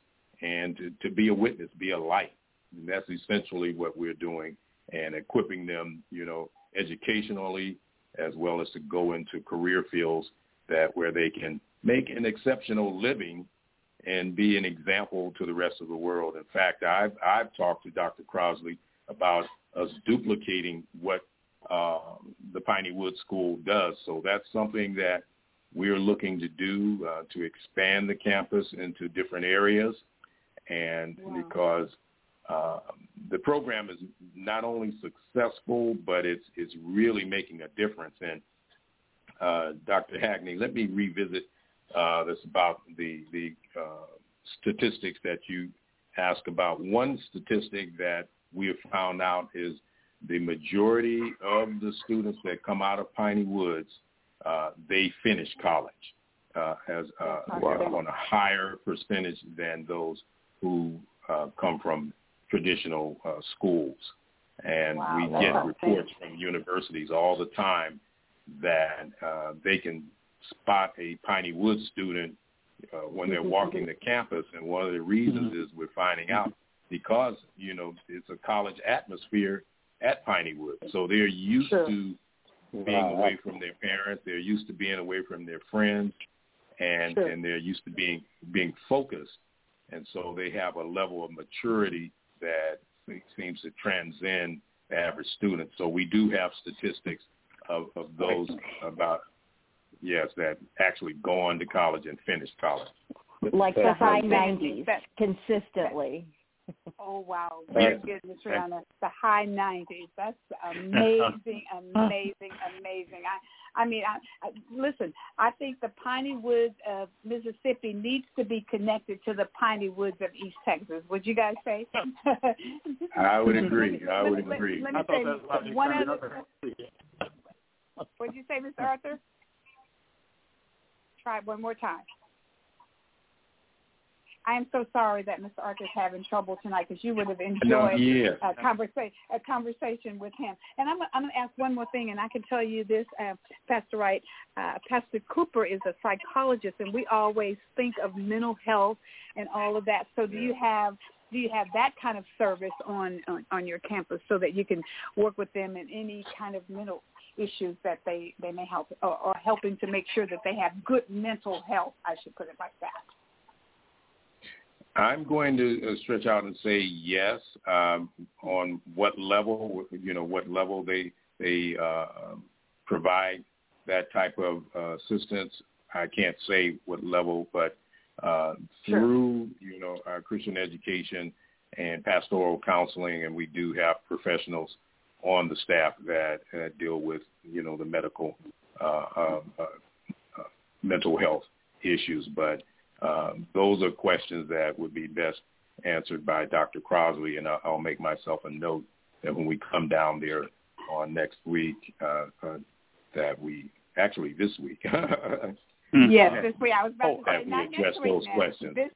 and to, to be a witness, be a light. And that's essentially what we're doing and equipping them, you know, educationally as well as to go into career fields that where they can make an exceptional living and be an example to the rest of the world. In fact, I've I've talked to Dr. Crossley about us duplicating what uh, the Piney Woods School does. So that's something that we're looking to do uh, to expand the campus into different areas, and Wow. because uh, the program is not only successful, but it's it's really making a difference. And uh, Dr. Hackney, let me revisit uh, this about the the uh, statistics that you asked about. One statistic that we have found out is the majority of the students that come out of Piney Woods, uh, they finish college uh, as uh, Wow. on a higher percentage than those who uh, come from traditional uh, schools. And Wow, we get reports from universities all the time that uh, they can spot a Piney Woods student uh, when they're walking the campus. And one of the reasons is we're finding out because, you know, it's a college atmosphere at Piney Woods. So they're used Sure. to being Wow, away from their parents. They're used to being away from their friends, and Sure. and they're used to being being focused, and so they have a level of maturity that seems to transcend the average student. So we do have statistics of of those about yes that actually go on to college and finish college. like the high 90s consistently. Oh wow! Yeah. Very goodness, Rihanna. The high nineties. That's amazing, amazing, amazing. I, I mean, I, I listen. I think the Piney Woods of Mississippi needs to be connected to the Piney Woods of East Texas. Would you guys say? I would agree. I Let me- would let- agree. Let me say one other. What'd you say, Mr. Arthur? Try it one more time. I am so sorry that Mr. Arthur's having trouble tonight because you would have No, enjoyed a conversation a conversation with him. And I'm I'm going to ask one more thing, and I can tell you this, uh, Pastor Wright. Uh, Pastor Cooper is a psychologist, and we always think of mental health and all of that. So do you have do you have that kind of service on, on on your campus so that you can work with them in any kind of mental issues that they they may help or, or helping to make sure that they have good mental health? I should put it like that. I'm going to uh, stretch out and say yes. Um, on what level, you know, what level they they uh, provide that type of uh, assistance, I can't say what level, but uh, Sure. through you know our Christian education and pastoral counseling, and we do have professionals on the staff that uh, deal with you know the medical uh, uh, uh, uh, mental health issues, but um, those are questions that would be best answered by Dr. Crossley, and I'll, I'll make myself a note that when we come down there on next week, uh, uh, that we actually this week. Yes, this week I was about Oh, to say we not addressed next week. those now. questions? This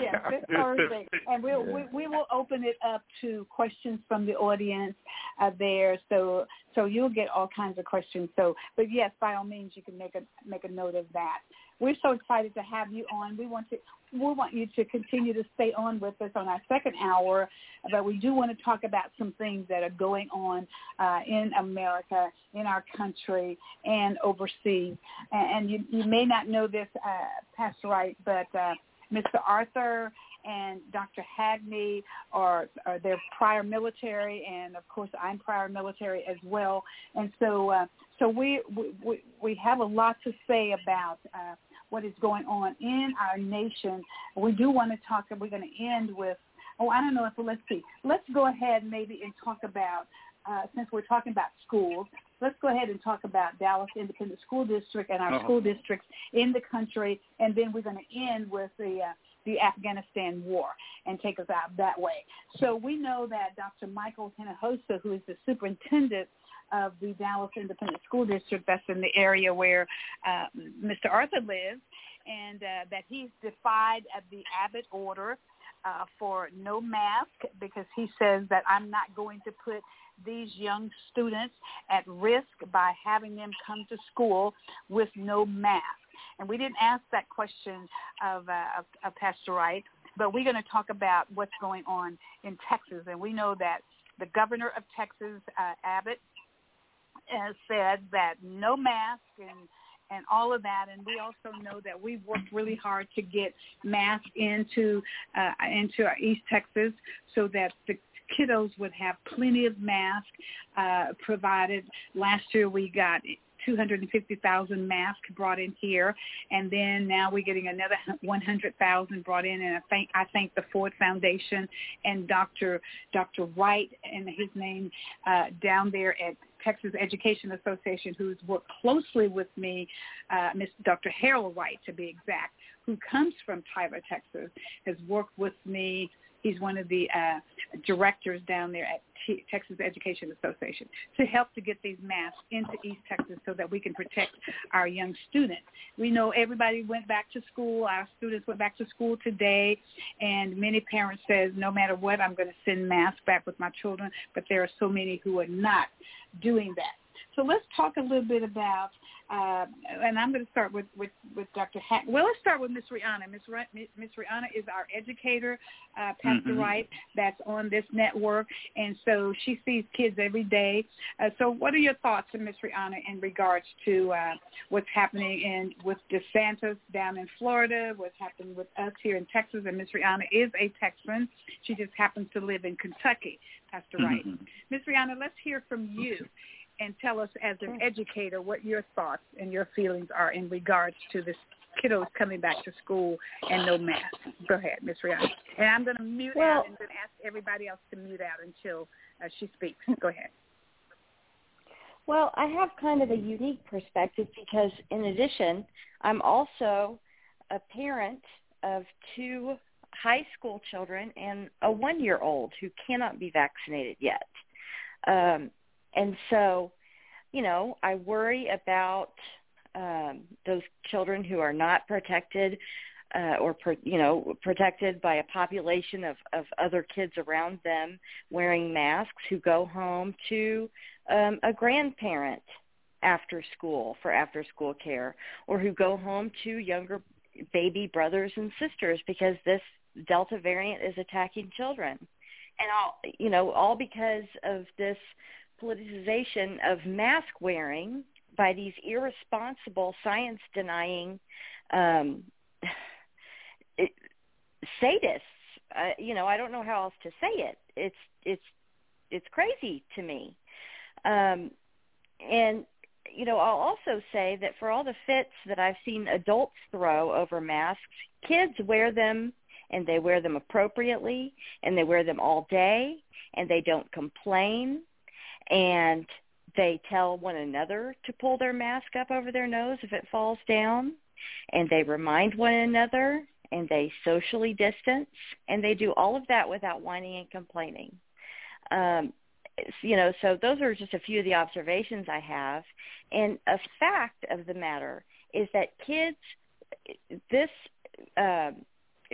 yes, this Thursday, and we'll, we we will open it up to questions from the audience uh, there. So so you'll get all kinds of questions. So, but yes, by all means, you can make a make a note of that. We're so excited to have you on. We want to we want you to continue to stay on with us on our second hour, but we do want to talk about some things that are going on uh, in America, in our country, and overseas. And, you, you may not know this, uh, Pastor Wright, but uh, Mr. Arthur and Dr. Hagney are, are their prior military, and of course I'm prior military as well. And so, uh, so we, we we have a lot to say about uh, what is going on in our nation. We do want to talk, and we're going to end with, oh, I don't know if, let's see, let's go ahead maybe and talk about, uh, since we're talking about schools, let's go ahead and talk about Dallas Independent School District and our uh-huh. school districts in the country, and then we're going to end with the uh, the Afghanistan war and take us out that way. So we know that Dr. Michael Hinojosa, who is the superintendent of the Dallas Independent School District. That's in the area where uh, Mr. Arthur lives, and uh, that he's defied the Abbott order uh, for no mask because he says that I'm not going to put these young students at risk by having them come to school with no mask. And we didn't ask that question of, uh, of, of Pastor Wright, but we're going to talk about what's going on in Texas. And we know that the governor of Texas, uh, Abbott, has said that no mask and and all of that. And we also know that we've worked really hard to get masks into uh, into East Texas so that the kiddos would have plenty of masks uh, provided. Last year we got 250,000 masks brought in here, and then now we're getting another 100,000 brought in. And I thank I thank the Ford Foundation and Dr. Dr. Wright and his name uh, down there at Texas Education Association, who's worked closely with me, uh, Ms. Dr. Harold Wright, to be exact, who comes from Tyler, Texas, has worked with me He's one of the uh, directors down there at T- Texas Education Association to help to get these masks into East Texas so that we can protect our young students. We know everybody went back to school. Our students went back to school today, and many parents says, no matter what, I'm going to send masks back with my children. But there are so many who are not doing that. So let's talk a little bit about, uh, and I'm going to start with, with, with Dr. Hack. Well, let's start with Miss Rihanna. Miss Miss Rihanna is our educator, uh, Pastor mm-hmm. Wright, that's on this network, and so she sees kids every day. Uh, so, what are your thoughts, Miss Rihanna, in regards to uh, what's happening in with DeSantis down in Florida, what's happening with us here in Texas? And Miss Rihanna is a Texan. She just happens to live in Kentucky. Pastor Wright. Mm-hmm. Miss Rihanna, let's hear from you and tell us as an educator what your thoughts and your feelings are in regards to this kiddos coming back to school and no mask. Go ahead, Miss Rihanna. And I'm going to mute well, out and then ask everybody else to mute out until uh, she speaks. Go ahead. Well, I have kind of a unique perspective because in addition, I'm also a parent of two high school children and a one-year-old who cannot be vaccinated yet. Um, and so, you know, I worry about um, those children who are not protected uh, or per, you know protected by a population of, of other kids around them wearing masks who go home to um, a grandparent after school for after school care or who go home to younger baby brothers and sisters because this delta variant is attacking children. And all you know all because of this politicization of mask wearing by these irresponsible science denying um, sadists. Uh, you know, I don't know how else to say it. It's it's it's crazy to me. Um, and you know, I'll also say that for all the fits that I've seen adults throw over masks, kids wear them and they wear them appropriately and they wear them all day and they don't complain and they tell one another to pull their mask up over their nose if it falls down and they remind one another and they socially distance and they do all of that without whining and complaining. Um, you know so those are just a few of the observations i have. And a fact of the matter is that kids this uh,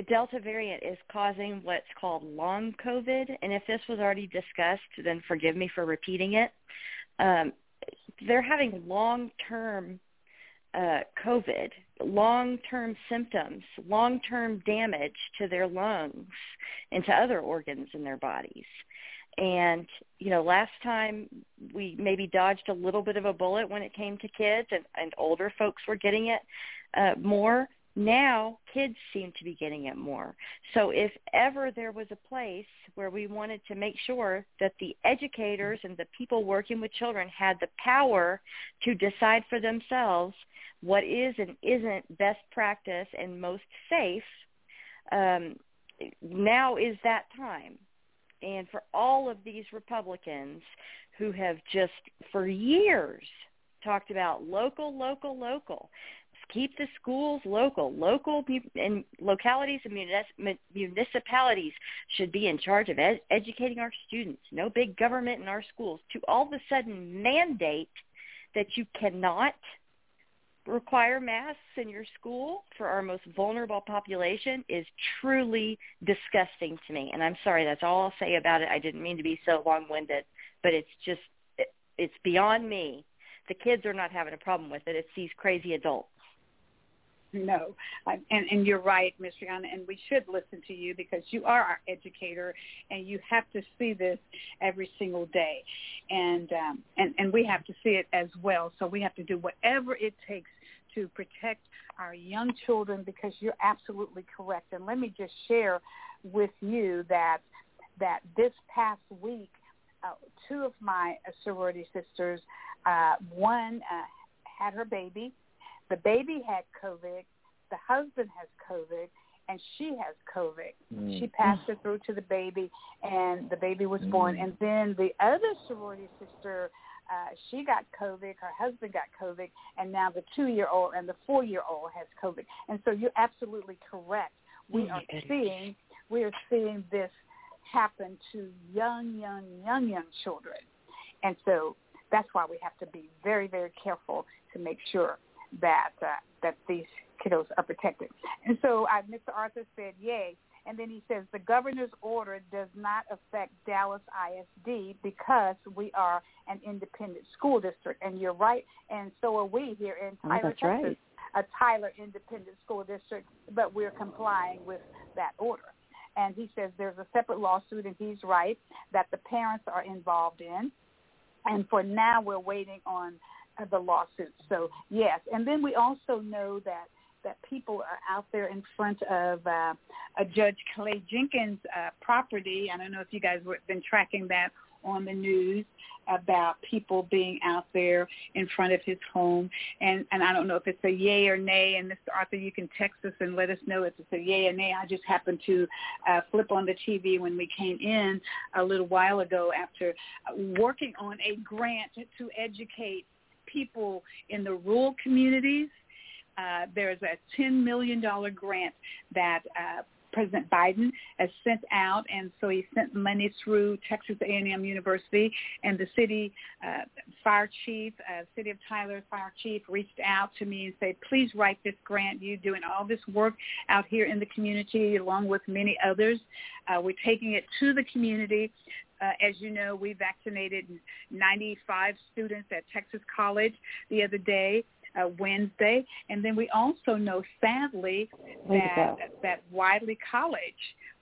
Delta variant is causing what's called long COVID, and if this was already discussed, then forgive me for repeating it. Um, they're having long-term uh, COVID, long-term symptoms, long-term damage to their lungs and to other organs in their bodies. And you know, last time we maybe dodged a little bit of a bullet when it came to kids, and, and older folks were getting it uh, more. Now kids seem to be getting it more. So if ever there was a place where we wanted to make sure that the educators and the people working with children had the power to decide for themselves what is and isn't best practice and most safe, um, now is that time. And for all of these Republicans who have just for years talked about local, local, local, keep the schools local. Local people and localities and municipalities should be in charge of ed- educating our students. No big government in our schools. To all of a sudden mandate that you cannot require masks in your school for our most vulnerable population is truly disgusting to me. And I'm sorry, that's all I'll say about it. I didn't mean to be so long-winded, but it's just, it's beyond me. The kids are not having a problem with it. It's these crazy adults. No, and and you're right, Ms. Rihanna, and we should listen to you because you are our educator, and you have to see this every single day, and um, and and we have to see it as well. So we have to do whatever it takes to protect our young children because you're absolutely correct. And let me just share with you that that this past week, uh, two of my sorority sisters, uh, one uh, had her baby the baby had COVID. The husband has COVID, and she has COVID. Mm. She passed it through to the baby, and the baby was mm. born. And then the other sorority sister, uh, she got COVID. Her husband got COVID, and now the two-year-old and the four-year-old has COVID. And so you're absolutely correct. We oh are seeing we are seeing this happen to young, young, young, young children, and so that's why we have to be very, very careful to make sure that uh, that these kiddos are protected. And so uh, Mr. Arthur said, yay. And then he says the governor's order does not affect Dallas ISD because we are an independent school district. And you're right, and so are we here in Tyler, oh, Texas, right. a Tyler Independent School District, but we're complying with that order. And he says there's a separate lawsuit, and he's right, that the parents are involved in. And for now, we're waiting on the lawsuits. So yes, and then we also know that that people are out there in front of uh, a Judge Clay Jenkins' uh, property. I don't know if you guys have been tracking that on the news about people being out there in front of his home. And, and I don't know if it's a yay or nay. And Mr. Arthur, you can text us and let us know if it's a yay or nay. I just happened to uh, flip on the TV when we came in a little while ago after working on a grant to educate people in the rural communities. Uh, there's a $10 million grant that uh, President Biden has sent out, and so he sent money through Texas A&M University, and the city uh, fire chief, uh, City of Tyler fire chief, reached out to me and said, "Please write this grant. You're doing all this work out here in the community, along with many others. Uh, we're taking it to the community uh, as you know, we vaccinated 95 students at Texas College the other day, uh, Wednesday, and then we also know, sadly, that that Wiley College,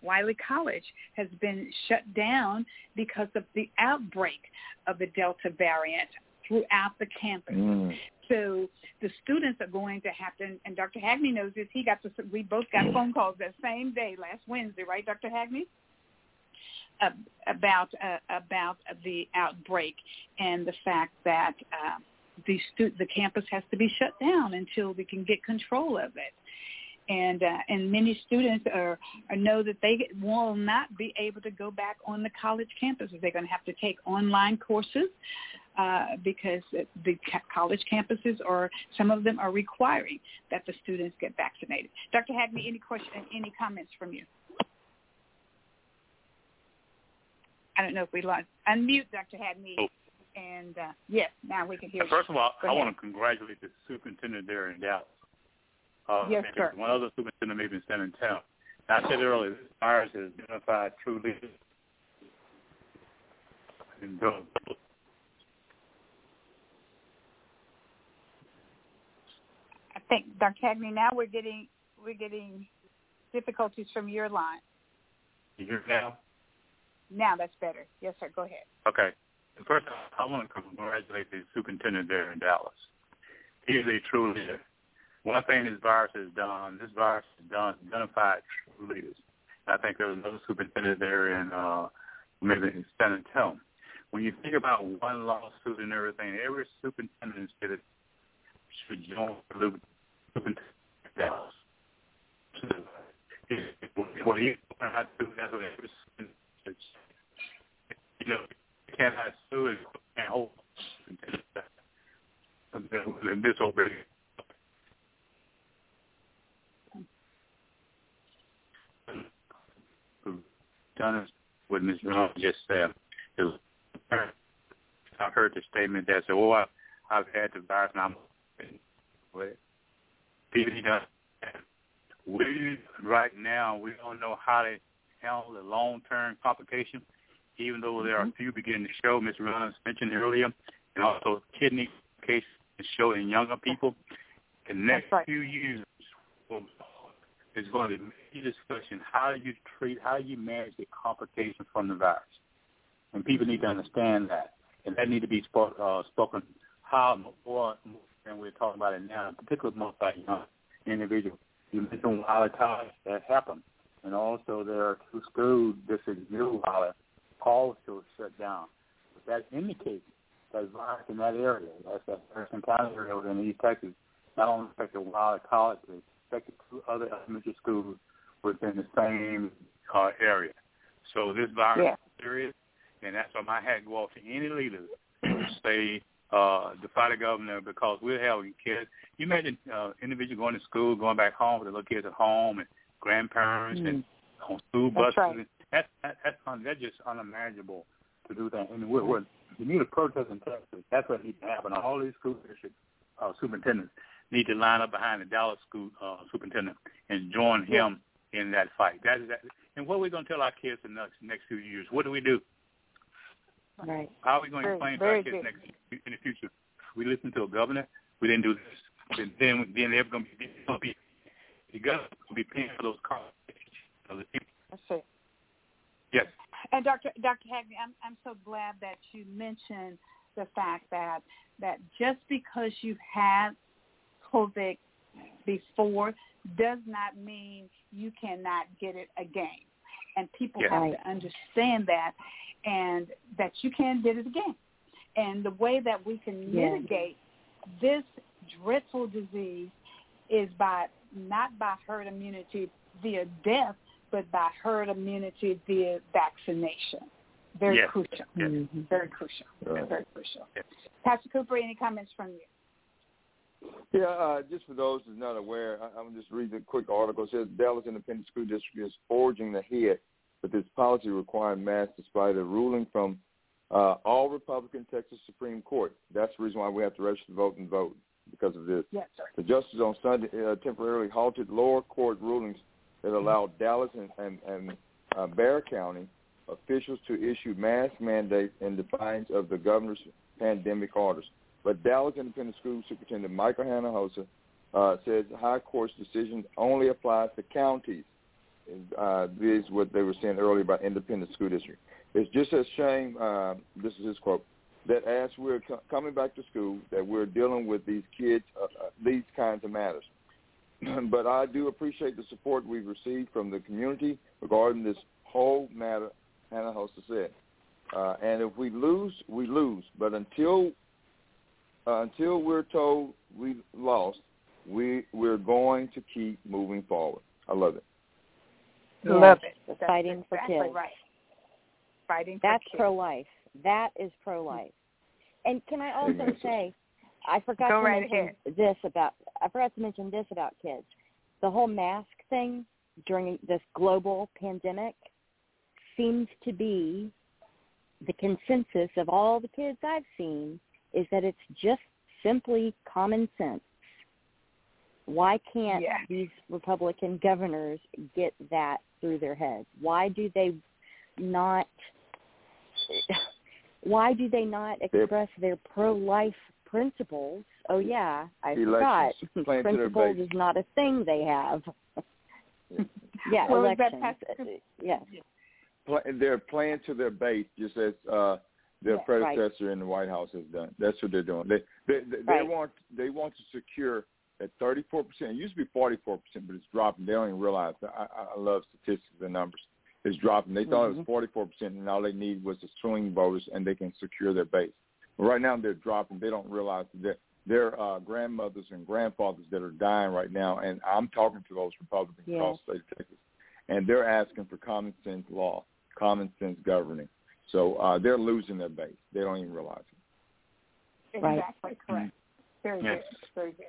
Wiley College, has been shut down because of the outbreak of the Delta variant throughout the campus. Mm. So the students are going to have to, and Dr. Hagney knows this. He got we both got phone calls that same day, last Wednesday, right, Dr. Hagney? About uh, about the outbreak and the fact that uh, the stu- the campus has to be shut down until we can get control of it. And uh, and many students are, are know that they will not be able to go back on the college campus. They're going to have to take online courses uh, because the college campuses or some of them are requiring that the students get vaccinated. Dr. Hagney, any question, any comments from you? I don't know if we lost. Unmute, Dr. Hagney. Oh. And uh, yes, now we can hear you. First of all, Go I ahead. want to congratulate the superintendent there in Dallas. Uh, Yes, sir. One other superintendent maybe in San Antonio. I said earlier, this virus has identified true leaders. And don't- I think Dr. Cagney, now we're getting we're getting difficulties from your line. You hear now? Now that's better. Yes, sir. Go ahead. Okay. First, I want to congratulate the superintendent there in Dallas. He is a true leader. One thing this virus has done, this virus has done identified true leaders. I think there was another superintendent there in uh, maybe in San Antonio. When you think about one lawsuit and everything, every superintendent should should join the superintendent Dallas. What he that's what every superintendent you know, cannot sue and can't hold in this over done what Ms. Brown just said. It I heard the statement that said, "Oh, I, I've had the virus and I'm with people done. We right now we don't know how to handle the long term complications even though there are a few beginning to show, Ms. Reynolds mentioned earlier, and also kidney cases show in younger people. The next right. few years is going to be a discussion how you treat, how you manage the complications from the virus. And people need to understand that. And that need to be spoke, uh, spoken how more than we're talking about it now, particularly most by young individuals. You mentioned volatile that happened. And also there are two schools, this is new volatile also shut down. But that indicates that virus in that area, that's that Harrison County area within East Texas, not only affected Wiley College, but affected two other elementary schools within the same uh, area. So this virus Yeah. is serious, and that's why my hat go off to any leaders who say uh, defy the governor because we're having kids. You imagine uh, individuals going to school, going back home with their little kids at home, and grandparents and on school That's buses. right. And that, that that's un, that's just unimaginable to do that. And we're, we're you need a protest in Texas. That's what needs to happen. All these school district uh, superintendents need to line up behind the Dallas school uh, superintendent and join him in that fight. That is that. And what are we going to tell our kids in the next, next few years? What do we do? Right. How are we going to Very- explain to our kids next in the future? We listen to a governor. We didn't do this. Then then, then they're going to be, the government will be paying for those costs. of the. That's it. Yes. And Dr. Dr. Hagney, I'm I'm so glad that you mentioned the fact that that just because you've had COVID before does not mean you cannot get it again. And people Yes. have to understand that and that you can get it again. And the way that we can Yeah. mitigate this dreadful disease is by not by herd immunity via death, but by herd immunity via vaccination. Very Yes. crucial. Yes. Mm-hmm. Very crucial. Right. Very crucial. Yes. Pastor Cooper, any comments from you? Yeah, uh, just for those who's not aware, I, I'm just reading a quick article. It says Dallas Independent School District is forging ahead with its policy requiring masks despite a ruling from uh, all Republican Texas Supreme Court. That's the reason why we have to register to vote and vote because of this. Yes, sir. The justice on Sunday uh, temporarily halted lower court rulings that allowed Dallas and, and, and uh, Bexar County officials to issue mask mandates in defiance of the governor's pandemic orders. But Dallas Independent School Superintendent Michael Hinojosa uh, says the high court's decision only applies to counties. Uh, this is what they were saying earlier about independent school district. It's just a shame, uh, this is his quote, that as we're co- coming back to school, that we're dealing with these kids, uh, uh, these kinds of matters. but I do appreciate the support we've received from the community regarding this whole matter, Hinojosa said. Uh, and if we lose, we lose. But until uh, until we're told we lost, we we're going to keep moving forward. I love it. Love it. The That's fighting for exactly kids. right. Fighting That's kids. pro-life. That is pro-life. And can I also say, I forgot Go to right mention ahead. this about I forgot to mention this about kids. The whole mask thing during this global pandemic seems to be the consensus of all the kids I've seen is that it's just simply common sense. Why can't Yeah. these Republican governors get that through their heads? Why do they not? Why do they not express their pro-life principles? Oh yeah, I forgot. Elections playing Principles is not a thing they have. yeah, Well, elections. Pastor- Uh, Yes. Pla- they're playing to their base, just as uh, their Yeah, right. predecessor in the White House has done. That's what they're doing. They they they, they want they want to secure at 34 percent. It used to be 44 percent, but it's dropping. They don't even realize. I, I I love statistics and numbers. It's dropping. They thought it was 44 percent, and all they need was the swing voters, and they can secure their base. But right now, they're dropping. They don't realize that their uh, grandmothers and grandfathers that are dying right now, and I'm talking to those Republicans Yes. across the state of Texas, and they're asking for common sense law, common sense governing. So uh, they're losing their base. They don't even realize it. Right. Exactly correct. Very Yeah. good. Very good.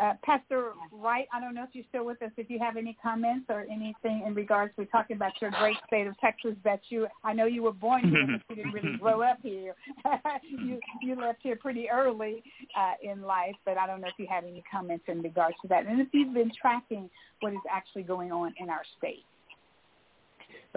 Uh, Pastor Wright, I don't know if you're still with us. If you have any comments or anything in regards, we're talking about your great state of Texas. That you, I know you were born here, but you didn't really grow up here. you you left here pretty early uh, in life, but I don't know if you have any comments in regards to that, and if you've been tracking what is actually going on in our state.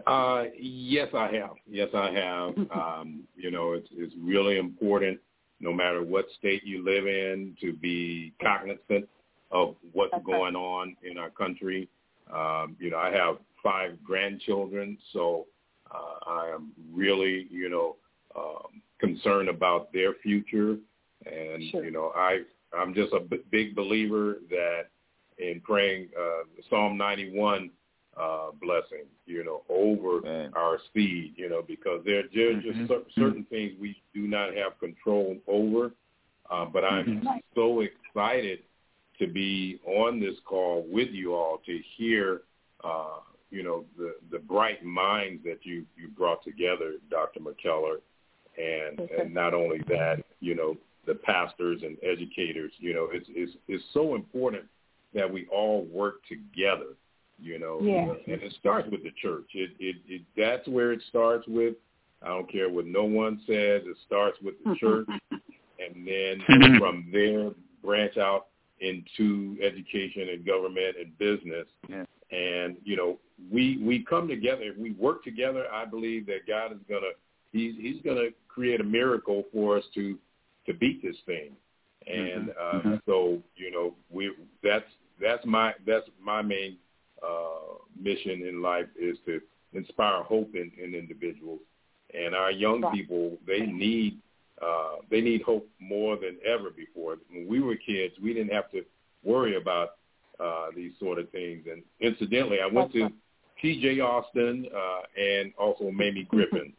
Uh, yes, I have. Yes, I have. Um, you know, it's it's really important, no matter what state you live in, to be cognizant of what's going on in our country. Um, you know, I have five grandchildren, so uh, I am really, you know, um, concerned about their future. And Sure. you know, I I'm just a b- big believer that in praying uh, Psalm 91 uh, blessing, you know, over Man. our speed, you know, because there there are just Mhm. cer- certain things we do not have control over. Uh, but I'm Mhm. so excited to be on this call with you all to hear, uh, you know, the the bright minds that you you brought together, Dr. McKellar, and Okay. and not only that, you know, the pastors and educators. You know, it's it's it's so important that we all work together. You know, Yeah. and it starts with the church. It, it it that's where it starts with. I don't care what no one says. It starts with the church, and then from there branch out into education and government and business. Yeah. And you know, we we come together. If we work together, I believe that God is gonna he's he's gonna create a miracle for us to to beat this thing. And uh, Mhm. so you know, we that's that's my that's my main uh, mission in life is to inspire hope in, in individuals. And our young Right. people, they need uh, they need hope more than ever before. When we were kids, we didn't have to worry about uh, these sort of things. And incidentally, I went to T.J. Austin uh, and also Mamie Griffin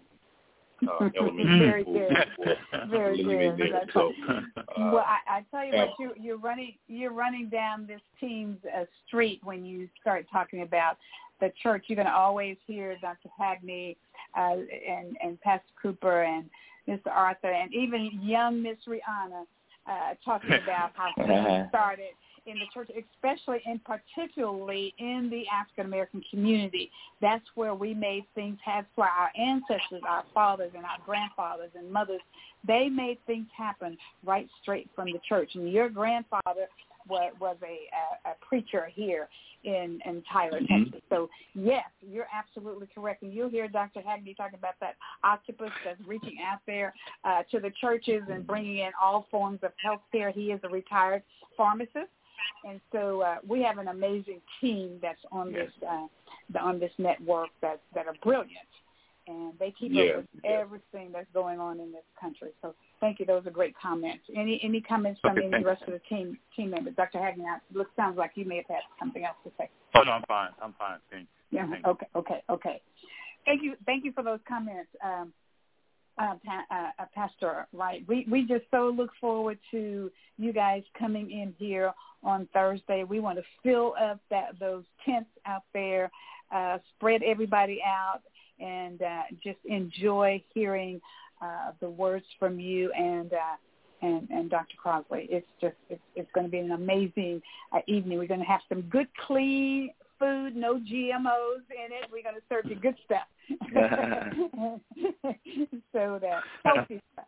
uh, elementary Very school. good. before Very good. there. So, uh, well, I, I tell you yeah. what, you you're running you're running down this team's uh, street when you start talking about the church. You're going to always hear Dr. Hagney uh, and and Pastor Cooper and Mr. Arthur and even young Miss Rihanna uh, talking about how things started in the church, especially and particularly in the African American community. That's where we made things happen for our ancestors, our fathers and our grandfathers and mothers. They made things happen right straight from the church. And your grandfather was, was a, a, a preacher here in, in Tyler, Mhm. Texas. So yes, you're absolutely correct. And you'll hear Dr. Hagney talking about that octopus that's reaching out there uh, to the churches and bringing in all forms of health care. He is a retired pharmacist. And so uh, we have an amazing team that's on Yes. this uh, the, on this network that that are brilliant, and they keep Yeah, up with yeah. everything that's going on in this country. So thank you. Those are great comments. Any any comments from Okay, any thanks. rest of the team team members? Dr. Hagney, it looks sounds like you may have had something else to say. Oh no, I'm fine. I'm fine. Thank you. Yeah. Okay. Okay. Okay. Thank you. Thank you for those comments, um, uh, pa- uh, Pastor. Right. We we just so look forward to you guys coming in here on Thursday. We want to fill up that those tents out there, uh, spread everybody out, and uh, just enjoy hearing uh, the words from you and. Uh, and, and Dr. Crossley. It's just it's, it's going to be an amazing uh, evening. We're going to have some good, clean food, no GMOs in it. We're going to serve you good stuff. so that healthy stuff.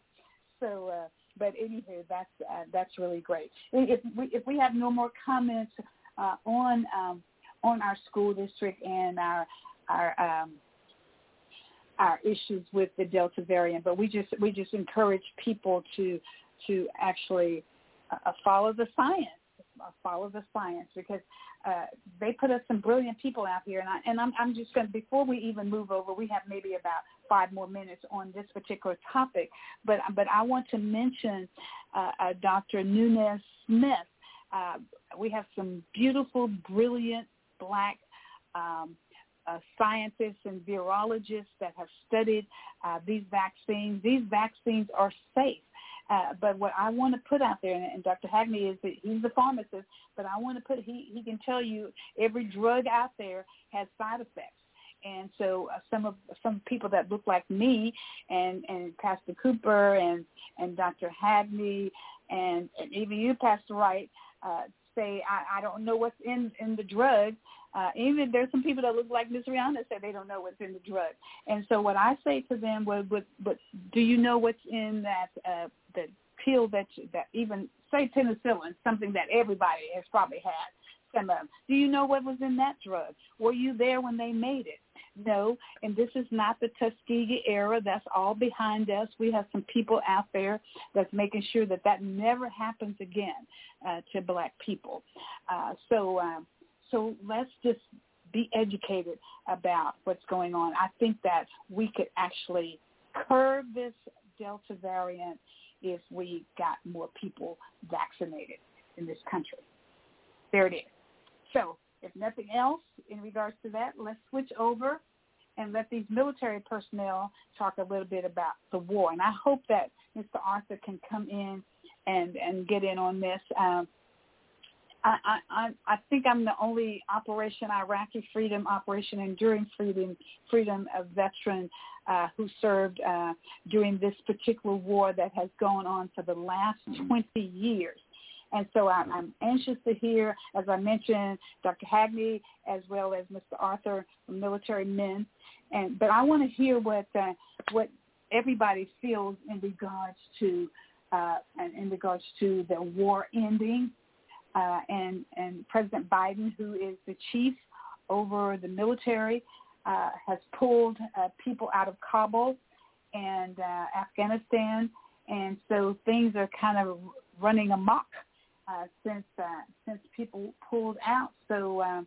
So uh, but anywho, that's uh, that's really great. If we if we have no more comments uh, on um, on our school district and our our um, our issues with the Delta variant, but we just we just encourage people to to actually uh, follow the science, follow the science because uh, they put us some brilliant people out here, and I and I'm I'm just going to before we even move over, we have maybe about five more minutes on this particular topic, but but I want to mention uh, uh, Dr. Nunez Smith. Uh, we have some beautiful, brilliant black um, uh, scientists and virologists that have studied uh, these vaccines. These vaccines are safe. Uh, but what I want to put out there, and, and Dr. Hagney is that he's the pharmacist, but I want to put he he can tell you every drug out there has side effects. And so uh, some of some people that look like me and and Pastor Cooper and and Dr. Hagney and, and even you, Pastor Wright, uh, say I, I don't know what's in in the drug. Uh, even there's some people that look like Miss Rihanna say they don't know what's in the drug. And so what I say to them was, but, but do you know what's in that uh, the pill that you, that even say penicillin, something that everybody has probably had. Some of. Do you know what was in that drug? Were you there when they made it? No, and this is not the Tuskegee era. That's all behind us. We have some people out there that's making sure that that never happens again uh, to black people. Uh, so, um, so let's just be educated about what's going on. I think that we could actually curb this Delta variant if we got more people vaccinated in this country. There it is. So if nothing else in regards to that, let's switch over and let these military personnel talk a little bit about the war. And I hope that Mr. Arthur can come in and, and get in on this. Um, I, I, I think I'm the only Operation Iraqi Freedom, Operation Enduring Freedom, Freedom of veteran uh, who served uh, during this particular war that has gone on for the last 20 years. And so I'm, I'm anxious to hear, as I mentioned, Dr. Hagney as well as Mr. Arthur from Military Men. And but I want to hear what uh, what everybody feels in regards to uh, in regards to the war ending uh, and and President Biden, who is the chief over the military, uh, has pulled uh, people out of Kabul and uh, Afghanistan, and so things are kind of running amok uh, since uh, since people pulled out. So. Uh,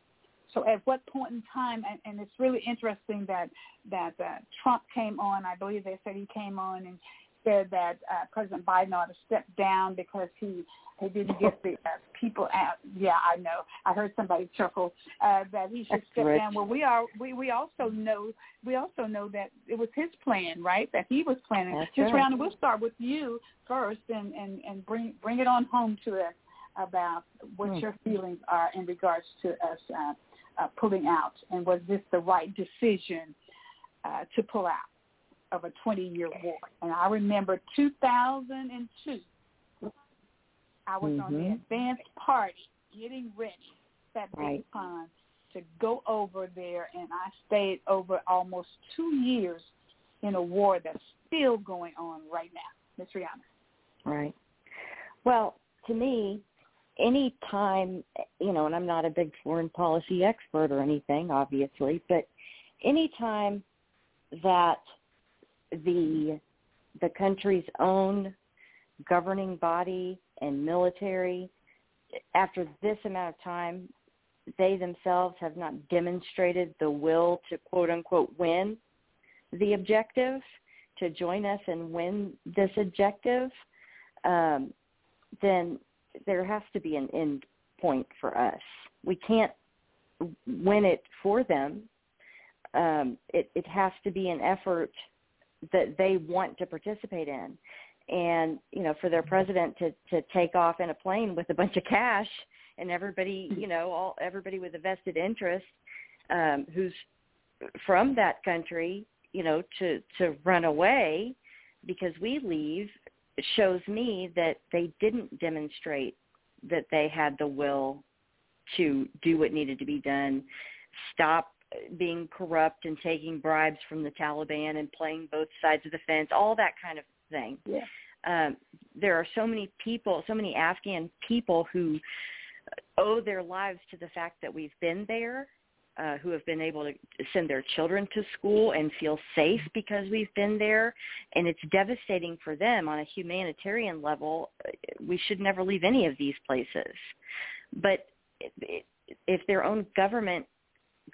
so at what point in time, and, and it's really interesting that that uh, Trump came on. I believe they said he came on and said that uh, President Biden ought to step down because he he didn't get the uh, people out. Yeah, I know. I heard somebody chuckle uh, that he should That's step rich. down. Well, we are. We we also know. We also know that it was his plan, right? That he was planning. That's Ms. right. Rihanna, we'll start with you first, and and and bring bring it on home to us about what Hmm. your feelings are in regards to us uh, uh, pulling out, and was this the right decision uh, to pull out of a 20-year war? And I remember 2002. I was on the Mhm. advanced party getting ready that Right. pond to go over there, and I stayed over almost two years in a war that's still going on right now. Miss Rihanna. Right. Well, to me, any time, you know, and I'm not a big foreign policy expert or anything, obviously, but any time that the the country's own governing body and military, after this amount of time, they themselves have not demonstrated the will to quote unquote win the objective, to join us and win this objective, um, then there has to be an end point for us. We can't win it for them. Um, it, it has to be an effort that they want to participate in. And, you know, for their president to, to take off in a plane with a bunch of cash and everybody, you know, all everybody with a vested interest um, who's from that country, you know, to, to run away because we leave shows me that they didn't demonstrate that they had the will to do what needed to be done, stop being corrupt and taking bribes from the Taliban and playing both sides of the fence, all that kind of thing. Yeah. Um, there are so many people, so many Afghan people who owe their lives to the fact that we've been there, uh, who have been able to send their children to school and feel safe because we've been there. And it's devastating for them on a humanitarian level. We should never leave any of these places. But if their own government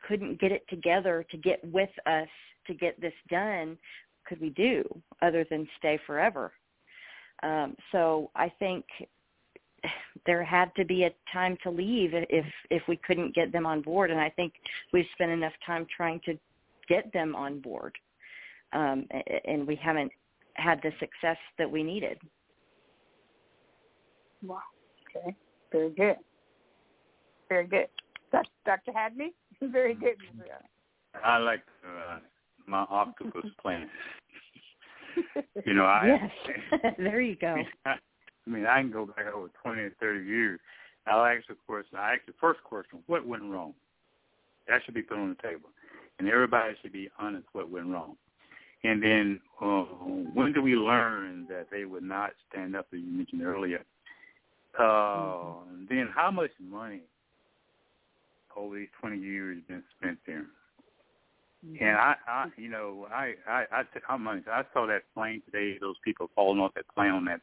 couldn't get it together to get with us to get this done, could we do other than stay forever? Um, so I think there had to be a time to leave if if we couldn't get them on board, and I think we've spent enough time trying to get them on board, um, and we haven't had the success that we needed. Wow. Okay. Very good. Very good. Dr. Hadley? Very good. I like uh, my octopus plan. you know, I yes. there you go. I, I mean, I can go back over twenty or thirty years. I'll ask the question. I ask the first question: What went wrong? That should be put on the table, and everybody should be honest what went wrong. And then, uh, when do we learn that they would not stand up, as you mentioned earlier? Uh, mm-hmm. Then, how much money over these 20 years been spent there? Mm-hmm. And I, I, you know, I, I, I, I'm honest. I saw that plane today. Those people falling off that plane on that,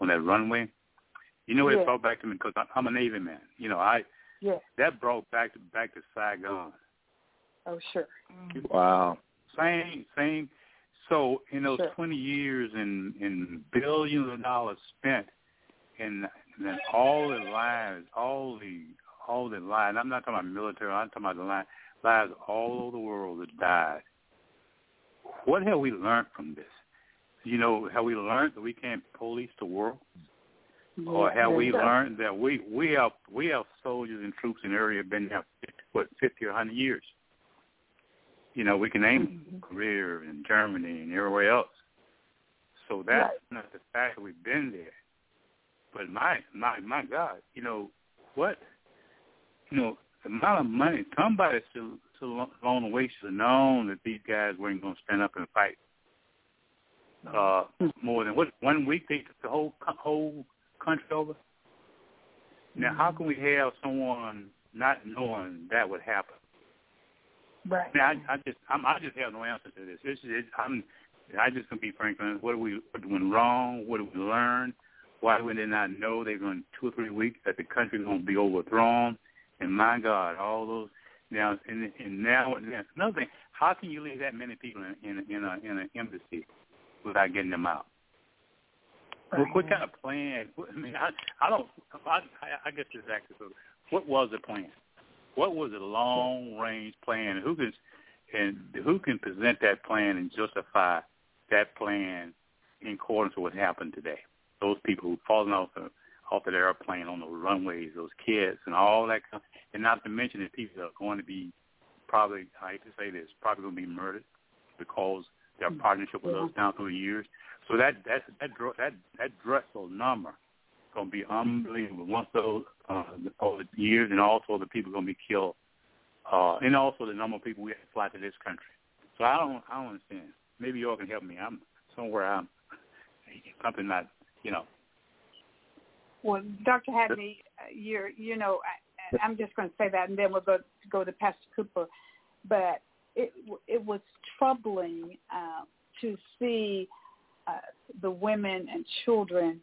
on that runway. You know, what it brought back to me because I'm a Navy man. You know, I, yeah, that brought back to back to Saigon. Oh, sure. Wow. Same, same. So in those sure. 20 years and in billions of dollars spent, and then all the lives, all the all the lives. I'm not talking about military. I'm talking about the lives lives all over the world that died. What have we learned from this? You know, have we learned that we can't police the world? Yeah, or have we so. learned that we we have we have soldiers and troops in the area been there what fifty or hundred years? You know, we can name mm-hmm. Korea and Germany and everywhere else. So that's right. not the fact that we've been there. But my my my God, you know what? You know, the amount of money somebody still still along the way should have known that these guys weren't going to stand up and fight. Uh, more than what one week they took the whole whole country over. Now, how can we have someone not knowing that would happen? Right. Now, I, I just I'm, I just have no answer to this. This is I'm I just gonna be frank. What do we what went wrong? What did we learn? Why would they not know they're going two or three weeks that the country's going to be overthrown? And my God, all those now and, and now another thing. How can you leave that many people in in in, a, in an embassy without getting them out? What, what kind of plan? I mean, I, I don't. I, I guess exactly. So, what was the plan? What was the long range plan? Who can and who can present that plan and justify that plan in accordance with what happened today? Those people who've fallen off the off the airplane on those runways, those kids, and all that, and not to mention the people are going to be probably, I hate to say this, probably going to be murdered because their partnership with us down through the years. So that that that that that dreadful number going to be unbelievable once those uh, over the years, and also the people going to be killed, uh, and also the number of people we have to fly to this country. So I don't I don't understand. Maybe y'all can help me. I'm somewhere I'm something not you know well, Dr. Hadley, you're, you know, I, I'm just going to say that, and then we'll go go to Pastor Cooper. But it it was troubling uh, to see uh, the women and children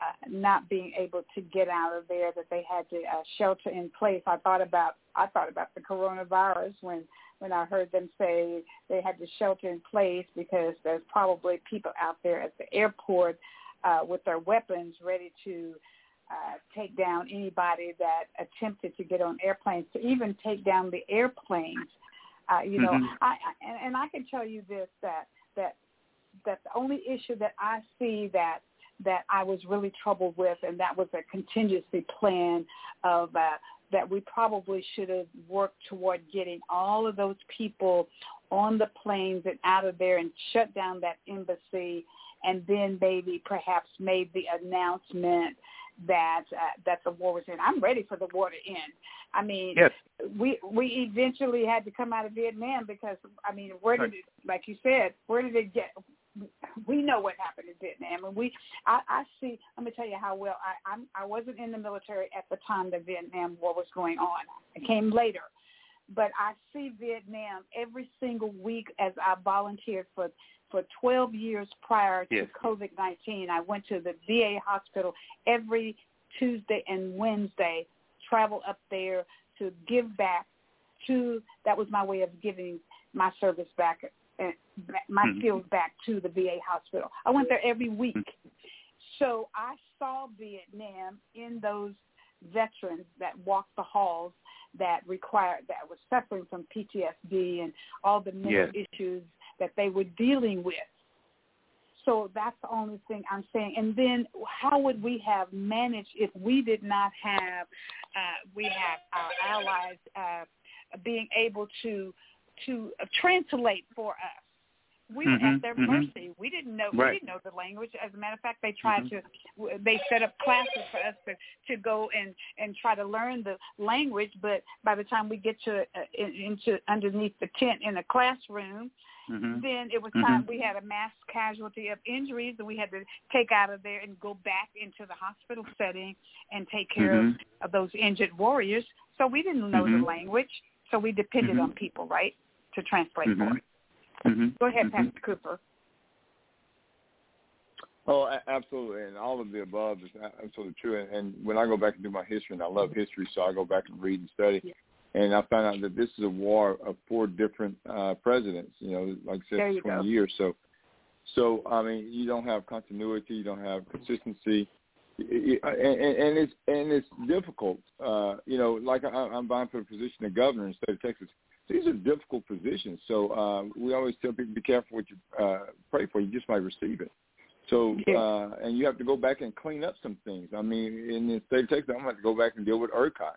uh, not being able to get out of there. That they had to uh, shelter in place. I thought about I thought about the coronavirus when when I heard them say they had to shelter in place because there's probably people out there at the airport uh, with their weapons ready to uh, take down anybody that attempted to get on airplanes, to even take down the airplanes. Uh, you know, mm-hmm. I, I and, and I can tell you this that that that the only issue that I see that that I was really troubled with, and that was a contingency plan of uh, that we probably should have worked toward getting all of those people on the planes and out of there and shut down that embassy and then maybe perhaps made the announcement that uh, that the war was in. I'm ready for the war to end. I mean, yes. we we eventually had to come out of Vietnam because I mean, where did it, like you said, where did it get? we know what happened in Vietnam, and we I, I see. Let me tell you how well I I'm, I wasn't in the military at the time the Vietnam War was going on. I came later, but I see Vietnam every single week as I volunteered for for 12 years prior to Yes. COVID-19. I went to the VA hospital every Tuesday and Wednesday, travel up there to give back to. That was my way of giving my service back, uh, my Mhm. skills back to the VA hospital. I went there every week. So I saw Vietnam in those veterans that walked the halls that required that was suffering from PTSD and all the mental issues that they were dealing with. So that's the only thing I'm saying. And then how would we have managed if we did not have uh, we have our allies uh, being able to to translate for us? We were Mhm, at their mhm. mercy. We didn't know Right. we didn't know the language. As a matter of fact, they tried Mhm. to they set up classes for us to to go and and try to learn the language. But by the time we get to uh, in, into underneath the tent in a classroom, Mhm. then it was Mhm. time we had a mass casualty of injuries that we had to take out of there and go back into the hospital setting and take care Mhm. of, of those injured warriors. So we didn't know the language, so we depended Mhm. on people, right, to translate for it. Mhm. Go ahead, Mhm. Pastor Cooper. Oh, absolutely, and all of the above is a- absolutely true. And, and when I go back and do my history, and I love history, so I go back and read and study, Yeah. and I found out that this is a war of four different uh, presidents. You know, like I said, twenty go. years. So, so I mean, you don't have continuity, you don't have consistency, I- I- and, and and it's and it's difficult. Uh, you know, like I, I'm vying for the position of governor in the state of Texas. These are difficult positions. So uh, we always tell people, be careful what you uh, pray for. You just might receive it. So uh, and you have to go back and clean up some things. I mean, in the state of Texas, I'm going to have to go back and deal with ERCOT.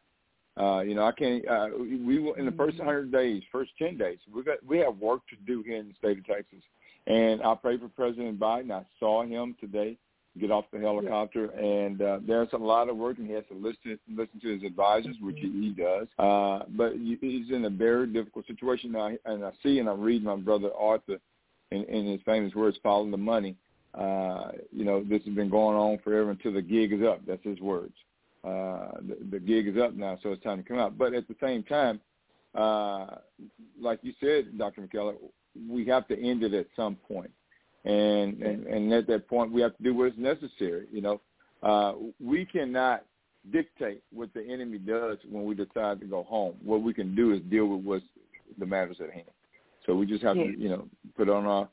Uh, you know, I can't. Uh, we will- in the first 100 days, first 10 days, we got we have work to do here in the state of Texas. And I pray for President Biden. I saw him today get off the helicopter, and uh, there's a lot of work, and he has to listen listen to his advisors, which he, he does. Uh, but he's in a very difficult situation now, and I see and I read my brother Arthur in, in his famous words, "Following the money." Uh, you know, this has been going on forever until the gig is up. That's his words. Uh, the, the gig is up now, so it's time to come out. But at the same time, uh, like you said, Dr. McKellar, we have to end it at some point. And, and, and at that point, we have to do what is necessary. You know, uh, we cannot dictate what the enemy does when we decide to go home. What we can do is deal with what's the matters at hand. So we just have Yeah. to, you know, put on our,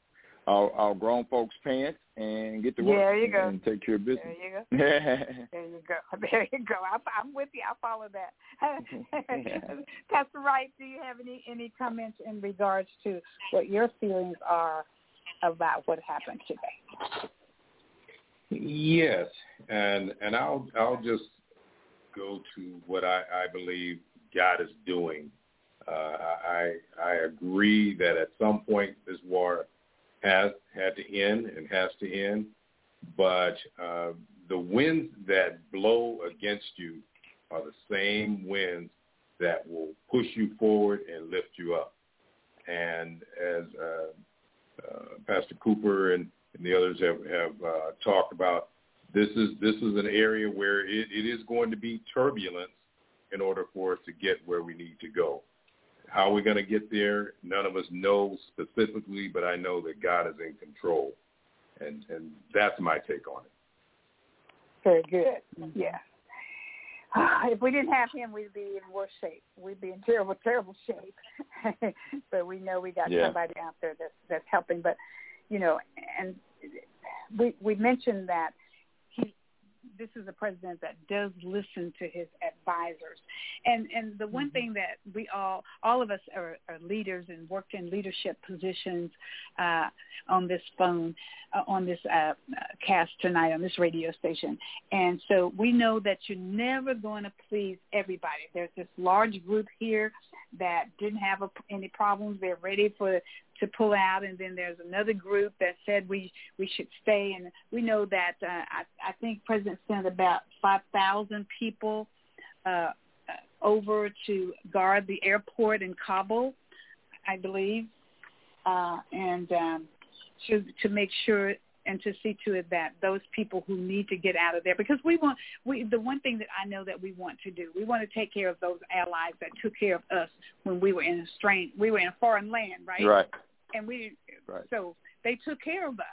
our our grown folks pants and get to work There you and, go. and take care of business. There you go. There you go. There you go. I'm, I'm with you. I follow that. Pastor Wright, do you have any any comments in regards to what your feelings are about what happened today? Yes, and and I'll I'll just go to what I, I believe God is doing. Uh, I I agree that at some point this war has had to end and has to end, but uh, the winds that blow against you are the same winds that will push you forward and lift you up. And as uh, uh, Pastor Cooper and, and the others have, have uh, talked about, this is this is an area where it, it is going to be turbulence in order for us to get where we need to go. How we're going to get there, none of us know specifically, but I know that God is in control, and and that's my take on it. Very good. Yeah. If we didn't have him, we'd be in worse shape. We'd be in terrible, terrible shape. but we know we got Yeah. somebody out there that's that's helping. But you know, and we we mentioned that this is a president that does listen to his advisors. And and the one thing that we all all of us are, are leaders and worked in leadership positions uh, on this phone uh, on this uh, uh, cast tonight on this radio station. And so we know that you're never going to please everybody. There's this large group here that didn't have a, any problems. They're ready for to pull out, and then there's another group that said we we should stay. And we know that uh, I, I think President sent about five thousand people uh, over to guard the airport in Kabul, I believe, uh, and um, to to make sure and to see to it that those people who need to get out of there because we want we the one thing that I know that we want to do we want to take care of those allies that took care of us when we were in a strange we were in a foreign land right? Right. And we right. so they took care of us.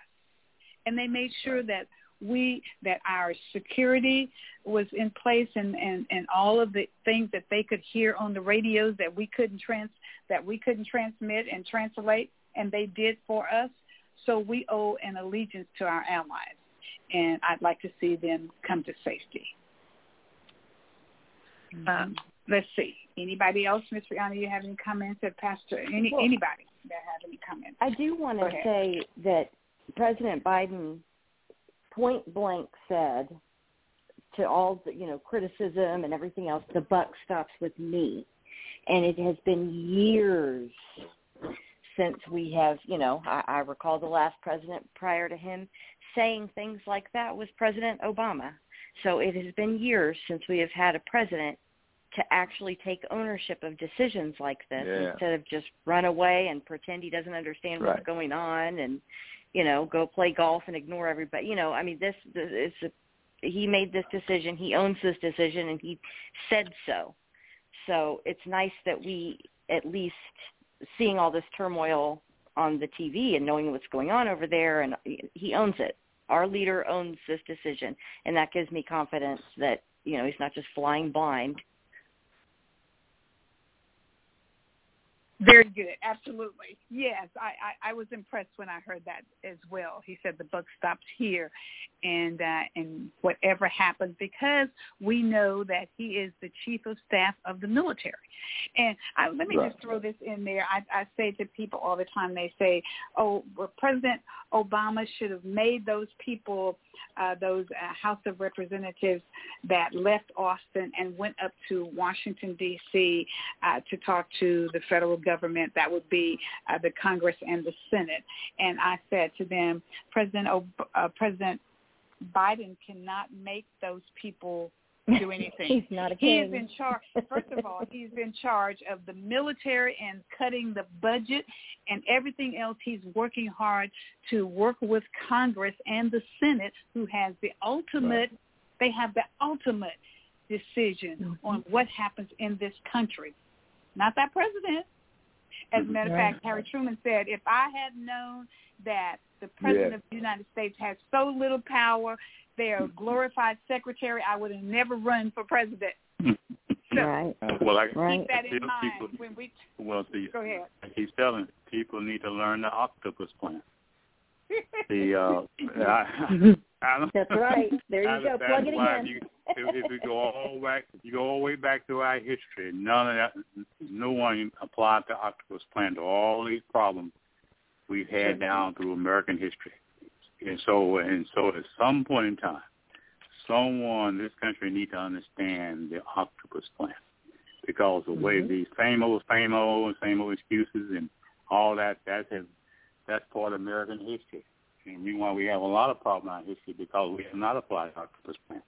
And they made sure that we that our security was in place and and and all of the things that they could hear on the radios that we couldn't trans that we couldn't transmit and translate and they did for us so we owe an allegiance to our allies, and I'd like to see them come to safety. Mm-hmm. Um, let's see. Anybody else, Ms. Rihanna, you have any comments? Or Pastor, any well, anybody that have any comments? I do want to say that President Biden point blank said to all the you know criticism and everything else, the buck stops with me, and it has been years since we have, you know, I, I recall the last president prior to him saying things like that was President Obama. So it has been years since we have had a president to actually take ownership of decisions like this yeah. instead of just run away and pretend he doesn't understand what's right. going on and you know go play golf and ignore everybody you know i mean this, this is a, he made this decision he owns this decision and he said so so it's nice that we at least seeing all this turmoil on the TV and knowing what's going on over there, and he owns it. Our leader owns this decision, and that gives me confidence that you know he's not just flying blind. Very good. Absolutely. Yes, I, I, I was impressed when I heard that as well. He said the buck stops here, and uh, and whatever happens, because we know that he is the chief of staff of the military. And I, let me right. just throw this in there. I, I say to people all the time, they say, "Oh, well, President Obama should have made those people, uh, those uh, House of Representatives that left Austin and went up to Washington D.C. Uh, to talk to the federal government. Government, that would be uh, the Congress and the Senate." And I said to them, President Ob- uh, President Biden cannot make those people do anything. he's not a king. He's in charge. First of all, he's in charge of the military and cutting the budget and everything else. He's working hard to work with Congress and the Senate, who has the ultimate. Right. They have the ultimate decision mm-hmm. on what happens in this country, not that president. As a matter of fact, Harry Truman said, if I had known that the president Yes. of the United States has so little power their glorified secretary, I would have never run for president. So right. Well, I Right. keep that in People- mind people- when we well, see, go ahead. I keep telling people need to learn the octopus plan. The uh, I, I don't, That's right. There you go. Plug it why in. You, if, if you go all back, if you go all the way back to our history, none of that, no one applied the octopus plan to all these problems we've had down through American history. And so, and so, at some point in time, someone in this country need to understand the octopus plan because the way Mhm. these same old, same old, same old excuses and all that, that's has, that's part of American history. And meanwhile, we have a lot of problems in our history because we have not applied the octopus plan.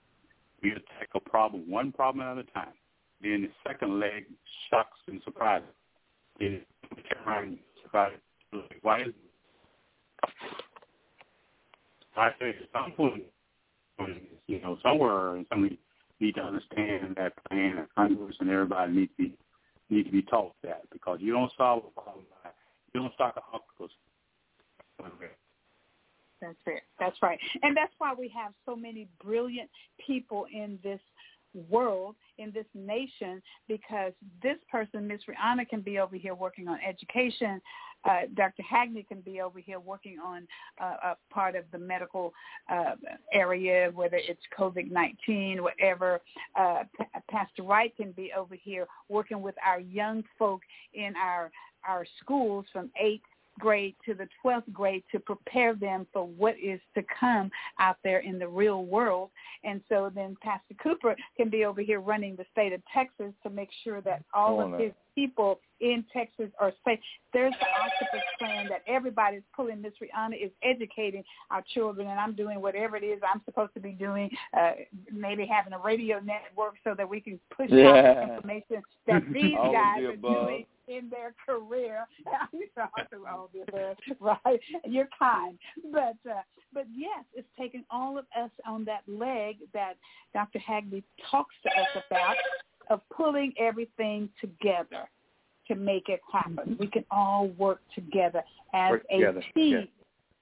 We attack a problem, one problem at a time. Then the second leg shocks and surprises. Around and surprise. Why is I say point, you know, somewhere somebody need to understand that plan and Congress and everybody need to be need to be taught that because you don't solve a problem by you don't start an octopus. That's right. And that's why we have so many brilliant people in this world, in this nation, because this person, Miss Rihanna, can be over here working on education. Uh, Dr. Hagney can be over here working on uh, a part of the medical uh, area, whether it's COVID-19, whatever. Uh, P- Pastor Wright can be over here working with our young folk in our our schools from 8th grade to the 12th grade to prepare them for what is to come out there in the real world. And so then Pastor Cooper can be over here running the state of Texas to make sure that all Oh, of his people in Texas are safe. There's the octopus plan that everybody's pulling. Miss Rihanna is educating our children, and I'm doing whatever it is I'm supposed to be doing, uh, maybe having a radio network so that we can push out Yeah. the information that these guys the are above. doing in their career. you know, all this, right? You're kind, but uh, but yes, it's taking all of us on that leg that Dr. Hagby talks to us about of pulling everything together to make it happen. We can all work together as Work a together, team. yes.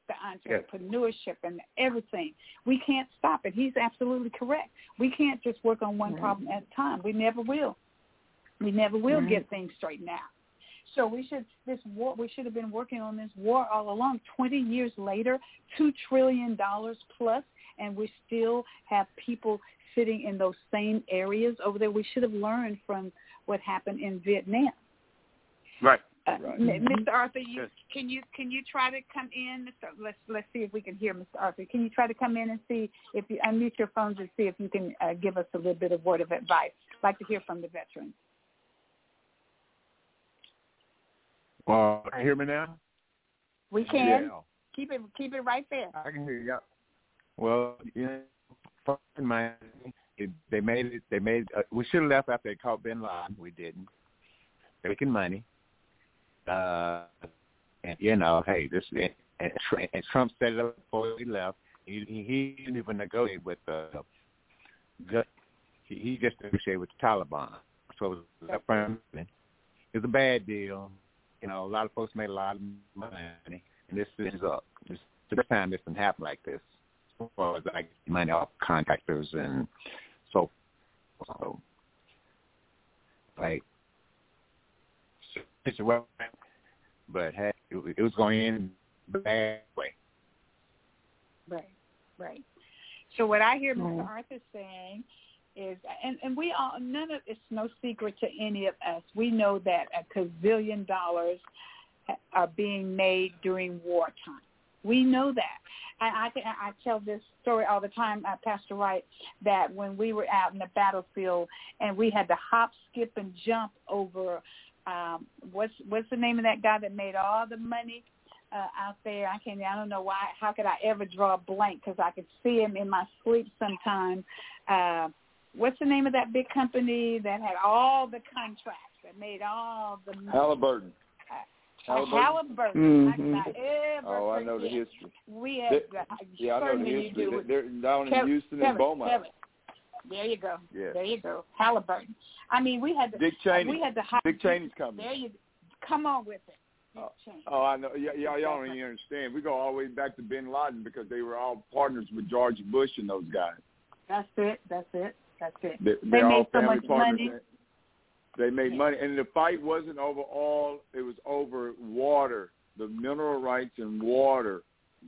The entrepreneurship and everything. We can't stop it. He's absolutely correct. We can't just work on one problem at a time. We never will. We never will Right. get things straightened out. So we should this war we should have been working on this war all along. Twenty years later, two trillion dollars plus, and we still have people sitting in those same areas over there. We should have learned from what happened in Vietnam. Right. Uh, Right. Mr. Arthur, you Yes. can you can you try to come in? Mr. Let's let's see if we can hear Mr. Arthur. Can you try to come in and see if you unmute your phones and see if you can uh, give us a little bit of word of advice? I'd like to hear from the veterans. Well, can you hear me now? We can Yeah. keep it keep it right there. I can hear you. Well, you know, it, they made it. They made. Uh, we should have left after they caught Bin Laden. We didn't. They're making money. Uh, and you know, hey, this and, and Trump set it up before he left. He, he, didn't even negotiate with the. Uh, he, he just negotiated with the Taliban. So it was a friend. It was a bad deal. You know, a lot of folks made a lot of money, and this is up. This is the first time this can happen like this. As far as like money off contractors and so, so like situation, but hey, it, it was going in the bad way. Right, right. So what I hear Right. Mr. Arthur saying is, and, and we all, none of it's no secret to any of us. We know that a gazillion dollars are being made during wartime. We know that. And I, think- I tell this story all the time, uh, Pastor Wright, that when we were out in the battlefield and we had to hop, skip, and jump over, um, what's what's the name of that guy that made all the money uh, out there. I can't. I don't know why. How could I ever draw a blank? Because I could see him in my sleep sometimes. Uh, what's the name of that big company that had all the contracts that made all the money? Halliburton. Uh, Halliburton. Halliburton. How could Mhm. I ever Oh, I know the history. We had. They- uh, Yeah, I know the history. do. They- They're down in Kev- Houston Kevin, and Beaumont. Kevin. There you go. Yeah. There you go. Halliburton. I mean, we had the Dick Cheney. We had to. hop- Dick Cheney's coming. There you. Come on with it. Dick Oh, I know. Yeah, yeah, y'all don't even understand. We go all the way back to Bin Laden because they were all partners with George Bush and those guys. That's it. That's it. That's it. They, They they're made so much money. They made money, and the fight wasn't over all. It was over water, the mineral rights and water,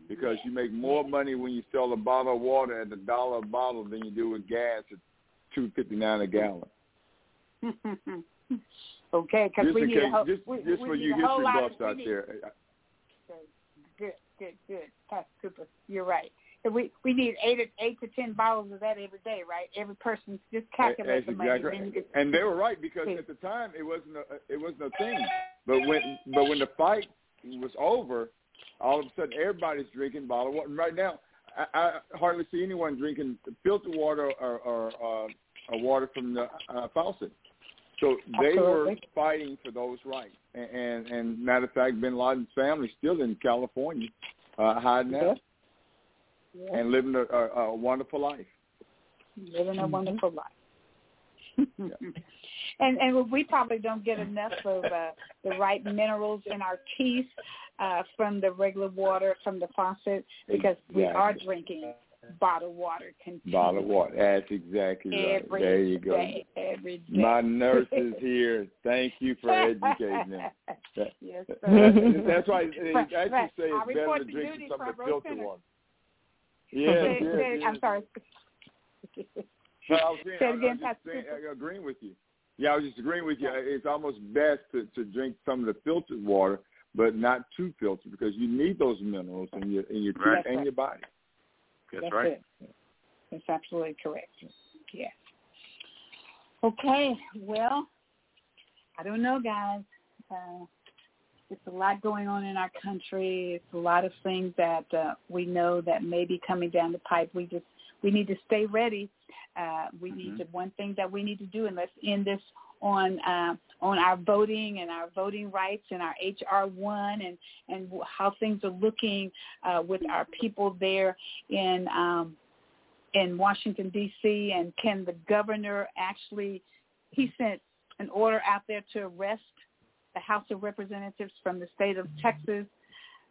because you make more money when you sell a bottle of water at a dollar a bottle than you do with gas at two fifty nine a gallon. okay, because we need a whole, just, we, just we for need you history buffs out need- there. Good, good, good. Pastor Cooper, you're right. We we need eight eight to ten bottles of that every day, right? Every person just calculate That's the money. exactly you right. And they were right because at the time it wasn't a it wasn't a thing. But when but when the fight was over, all of a sudden everybody's drinking bottled water. And right now, I, I hardly see anyone drinking filtered water or or, uh, or water from the uh, faucet. So they were fighting for those rights. And, and and matter of fact, Bin Laden's family still in California, uh, hiding out Yeah. and living a, a, a wonderful life. living a wonderful life. and and we probably don't get enough of uh, the right minerals in our teeth uh, from the regular water from the faucet because we are drinking bottled water continuously. Bottled water. That's exactly right. Every there you go. day, every day. My nurse is here. Thank you for educating them. Yes, sir. that's why they Right, actually say it's better to to drink duty some of the for Rose filtered Center. water. Say- Yes, say- yes, say- yes. I'm sorry. No, I was, saying, Say I, again, I was just saying, Cooper. agreeing with you. Yeah, I was just agreeing with you. It's almost best to, to drink some of the filtered water, but not too filtered because you need those minerals in your in your teeth Right. and your body. That's, That's right. it. That's absolutely correct. Yes. Okay. Well, I don't know, guys. Uh, it's a lot going on in our country. It's a lot of things that uh, we know that may be coming down the pipe. We just we need to stay ready. Uh, we Mm-hmm. need to one thing that we need to do, and let's end this on uh, on our voting and our voting rights and our HR one and and how things are looking uh, with our people there in um, in Washington D.C. and can the governor actually he sent an order out there to arrest the House of Representatives from the state of Texas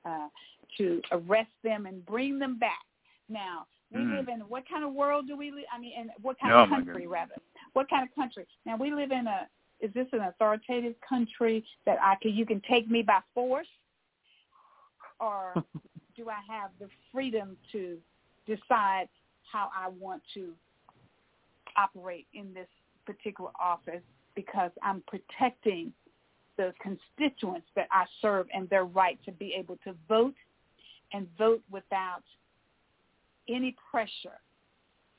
uh, to arrest them and bring them back. Now we Mm. live in what kind of world do we live? I mean, in what kind Oh, of country rather? What kind of country? Now we live in a. Is this an authoritative country that I can you can take me by force, or do I have the freedom to decide how I want to operate in this particular office because I'm protecting the constituents that I serve and their right to be able to vote and vote without any pressure.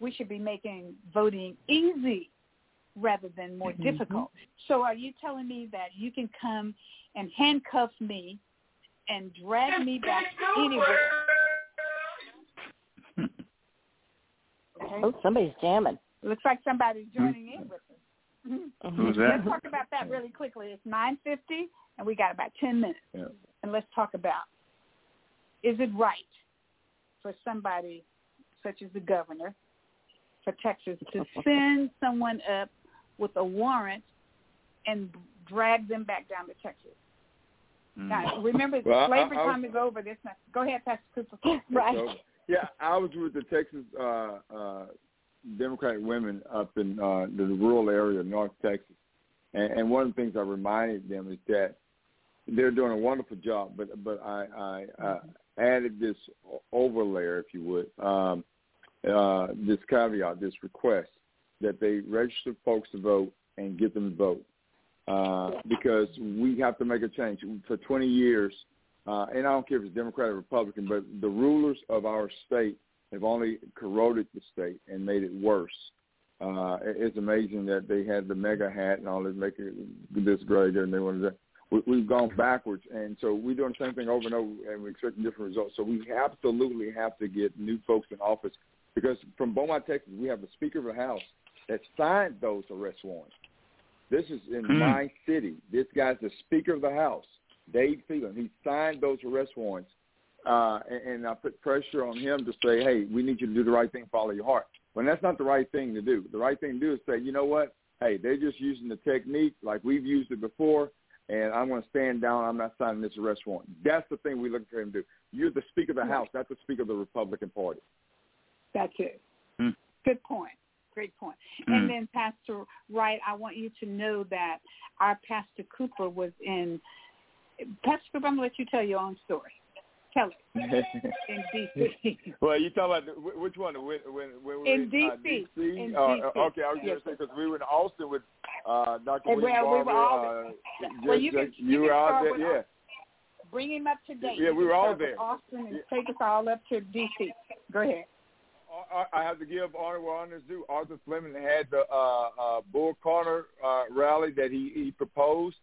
We should be making voting easy rather than more mm-hmm. difficult. So are you telling me that you can come and handcuff me and drag me back anywhere? Okay. Oh, somebody's jamming. Looks like somebody's joining in with Mhm. Who's Let's talk about that really quickly. It's nine fifty, and we got about ten minutes. Yeah. And let's talk about: Is it right for somebody such as the governor for Texas to send someone up with a warrant and drag them back down to Texas? Mm. Now, remember, Well, I- slavery I was- time is over. This not, go ahead, Pastor Cooper. Right. Yeah, I was with the Texas uh, uh, Democratic women up in uh, the rural area of North Texas, and, and one of the things I reminded them is that they're doing a wonderful job, but but I, I uh, added this overlayer, if you would, um, uh, this caveat, this request that they register folks to vote and get them to vote. Uh, because we have to make a change. For 20 years, uh, and I don't care if it's Democrat or Republican, but the rulers of our state have only corroded the state and made it worse. Uh, it's amazing that they had the MAGA hat and all this, making this greater, and they wanted to. We, we've gone backwards, and so we're doing the same thing over and over, and we're expecting different results. So we absolutely have to get new folks in office because from Beaumont, Texas, we have the Speaker of the House that signed those arrest warrants. This is in Hmm. my city. This guy's the Speaker of the House, Dade Phelan. He signed those arrest warrants, uh, and, and I put pressure on him to say, "Hey, we need you to do the right thing, follow your heart." When that's not the right thing to do. The right thing to do is say, "You know what? Hey, they're just using the technique like we've used it before." And I'm going to stand down. I'm not signing this arrest warrant. That's the thing we're looking for him to do. You're the Speaker of the House. That's the Speaker of the Republican Party. That's it. Hmm. Good point. Great point. Hmm. And then Pastor Wright, I want you to know that our Pastor Cooper was in Pastor Cooper, I'm gonna let you tell your own story. In DC. well, you talking about the, which one? When, when, when we In were uh, DC. DC? In Uh, DC. Okay, I was Yes. going to say because we were in Austin with uh, Dr. And William well, we were Barber. all- uh, Well, just- you can- just- you you can were out there, yeah. Bring him up to date. Yeah, we were all there. Austin and take us all up to DC. Go ahead. I, I have to give honor where honor is due. Arthur Fleming had the uh, uh, Bull Corner uh, rally that he, he proposed,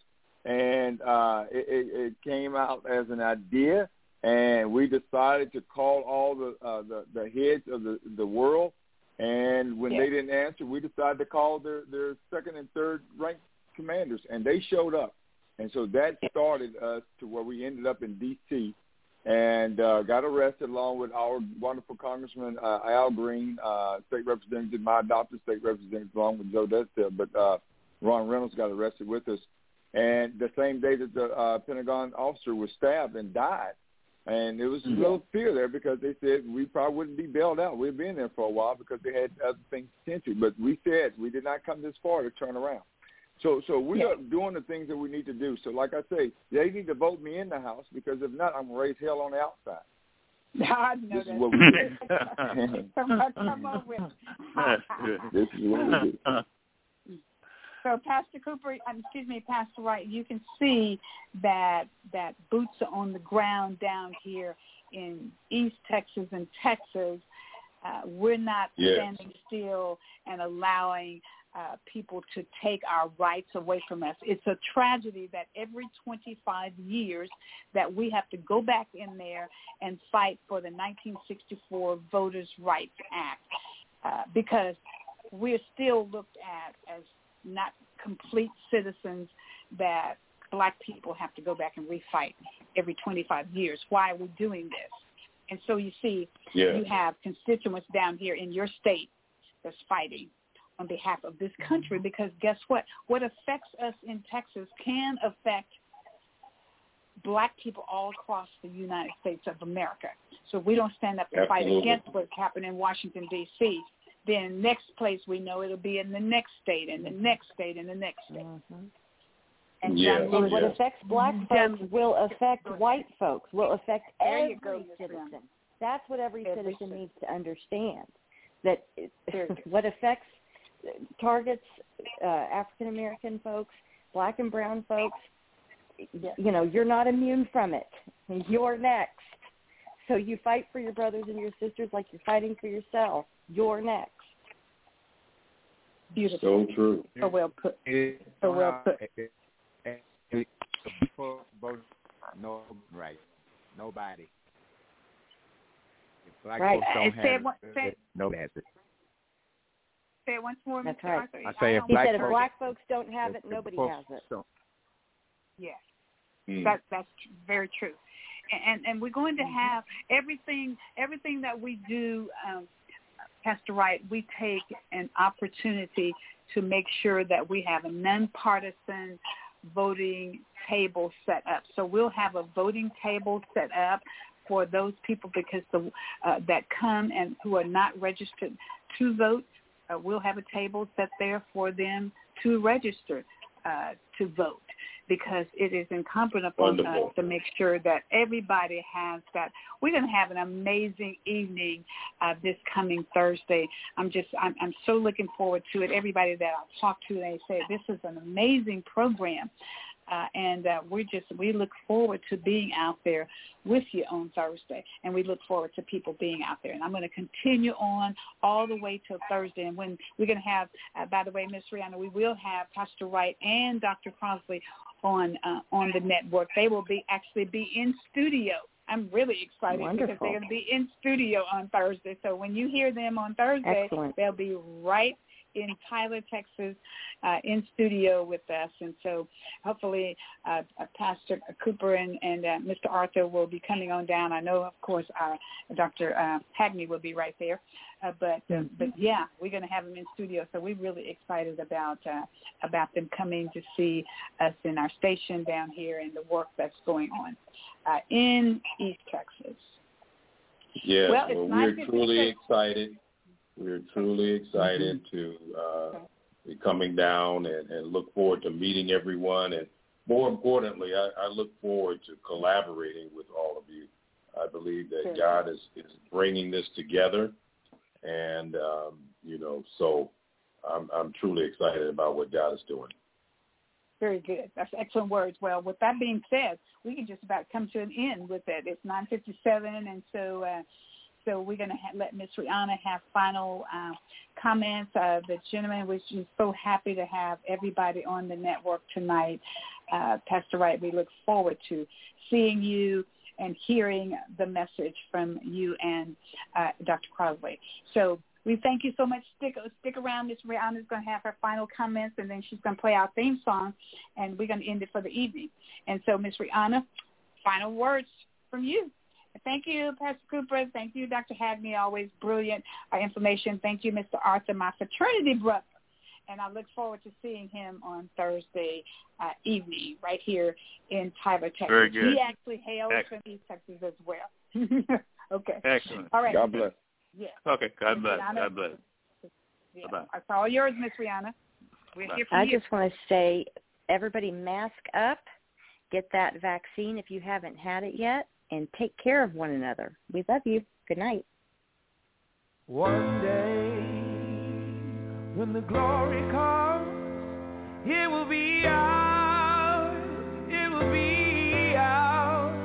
and uh, it, it, it came out as an idea, and we decided to call all the uh, the, the heads of the, the world. And when Yeah. they didn't answer, we decided to call their, their second and third ranked commanders, and they showed up. And so that started us to where we ended up in D.C and uh, got arrested along with our wonderful Congressman uh, Al Green, uh, state representative, my adopted state representative, along with Joe Deshotel. But uh, Ron Reynolds got arrested with us, and the same day that the uh, Pentagon officer was stabbed and died. And there was a little fear there because they said we probably wouldn't be bailed out. We'd been there for a while because they had other things to tend to. But we said we did not come this far to turn around. So, so we Yeah. are doing the things that we need to do. So, like I say, they need to vote me in the House because if not, I'm gonna raise hell on the outside. I know This is that. what we do. come, on, come on with it. That's good. This is what we do. So, Pastor Cooper, um, excuse me, Pastor Wright, you can see that that boots are on the ground down here in East Texas and Texas. Uh, we're not Yes. standing still and allowing uh, people to take our rights away from us. It's a tragedy that every 25 years that we have to go back in there and fight for the 1964 Voters' Rights Act. uh, because we're still looked at as not complete citizens that black people have to go back and refight every 25 years. Why are we doing this? And so you see, Yeah. you have constituents down here in your state that's fighting on behalf of this country mm-hmm. because guess what? What affects us in Texas can affect black people all across the United States of America. So if we don't stand up and fight against what's happening in Washington, D.C., then next place we know it'll be in the next state and the next state and the next state. And Yeah. John And Lewis- what affects black John- folks will affect white folks, will affect There every go, citizen. Brown. That's what every, Every citizen citizen. needs to understand. That it- Very what affects targets uh, African American folks, black and brown folks, you know, you're not immune from it. You're next. So you fight for your brothers and your sisters like you're fighting for yourself. You're next. Beautiful. So true. So well put. It, So well put. it- it- it- it- people vote no right. Nobody. If black Right. folks don't have one- it, say- nobody has it. Say it once more, That's Mr. right. Arthur. I say if He Black said if folks- black folks don't have it, nobody has it. don't- Yes. Mm. That that's very true, and and, we're going Mm-hmm. to have everything everything that we do, um, Pastor Wright. We take an opportunity to make sure that we have a nonpartisan voting table set up. So we'll have a voting table set up for those people because the uh, that come and who are not registered to vote. Uh, we'll have a table set there for them to register uh, to vote because it is incumbent upon Wonderful. us to make sure that everybody has that. We're going to have an amazing evening uh, this coming Thursday. I'm just I'm, I'm so looking forward to it. Everybody that I talk to, they say this is an amazing program. Uh, and uh, we just we look forward to being out there with you on Thursday, and we look forward to people being out there. And I'm going to continue on all the way till Thursday. And when we're going to have, uh, by the way, Miss Rihanna, we will have Pastor Wright and Dr. Crossley on uh, on the network. They will be actually be in studio. I'm really excited because they're going to be in studio on Thursday. So when you hear them on Thursday, Excellent. they'll be right in Tyler, Texas, uh, in studio with us. And so hopefully uh, Pastor Cooper and, and uh, Mr. Arthur will be coming on down. I know, of course, uh, Dr. Uh, Hagney will be right there. Uh, but uh, but yeah, we're going to have them in studio, so we're really excited about uh, about them coming to see us in our station down here and the work that's going on uh, in East Texas. Yes, Well, well, it's we're truly excited. We're truly excited to uh, be coming down and, and look forward to meeting everyone. And more importantly, I, I look forward to collaborating with all of you. I believe that Sure. God is, is bringing this together. And, um, you know, so I'm, I'm truly excited about what God is doing. Very good. That's excellent words. Well, with that being said, we can just about come to an end with it. It's 9:57, and so uh, so we're going to ha- let Miss Rihanna have final uh, comments. Uh, the gentleman was just so happy to have everybody on the network tonight. Uh, Pastor Wright, we look forward to seeing you and hearing the message from you and uh, Dr. Crossley. So we thank you so much. Stick stick around. Miss Rihanna is going to have her final comments, and then she's going to play our theme song, and we're going to end it for the evening. And so, Miss Rihanna, final words from you. Thank you, Pastor Cooper. Thank you, Dr. Hagney. Always brilliant uh, information. Thank you, Mr. Arthur, my fraternity brother. And I look forward to seeing him on Thursday uh, evening right here in Tyler, Texas. Very good. He actually hails Excellent. from East Texas as well. okay. Excellent. All right. God bless. Yeah. Okay. God bless. Rihanna. God bless. yeah. Bye-bye. It's all yours, Miss Rihanna. We're Bye. here for I you. just want to say, everybody mask up, get that vaccine if you haven't had it yet, and take care of one another. We love you. Good night. One day, when the glory comes, it will be ours. It will be ours.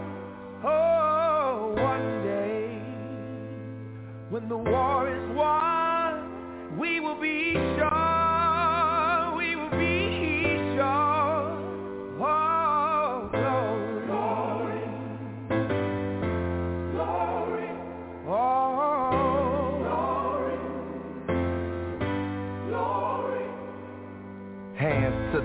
Oh, one day, when the war is won, we will be sure.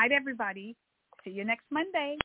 night, everybody. See you next Monday.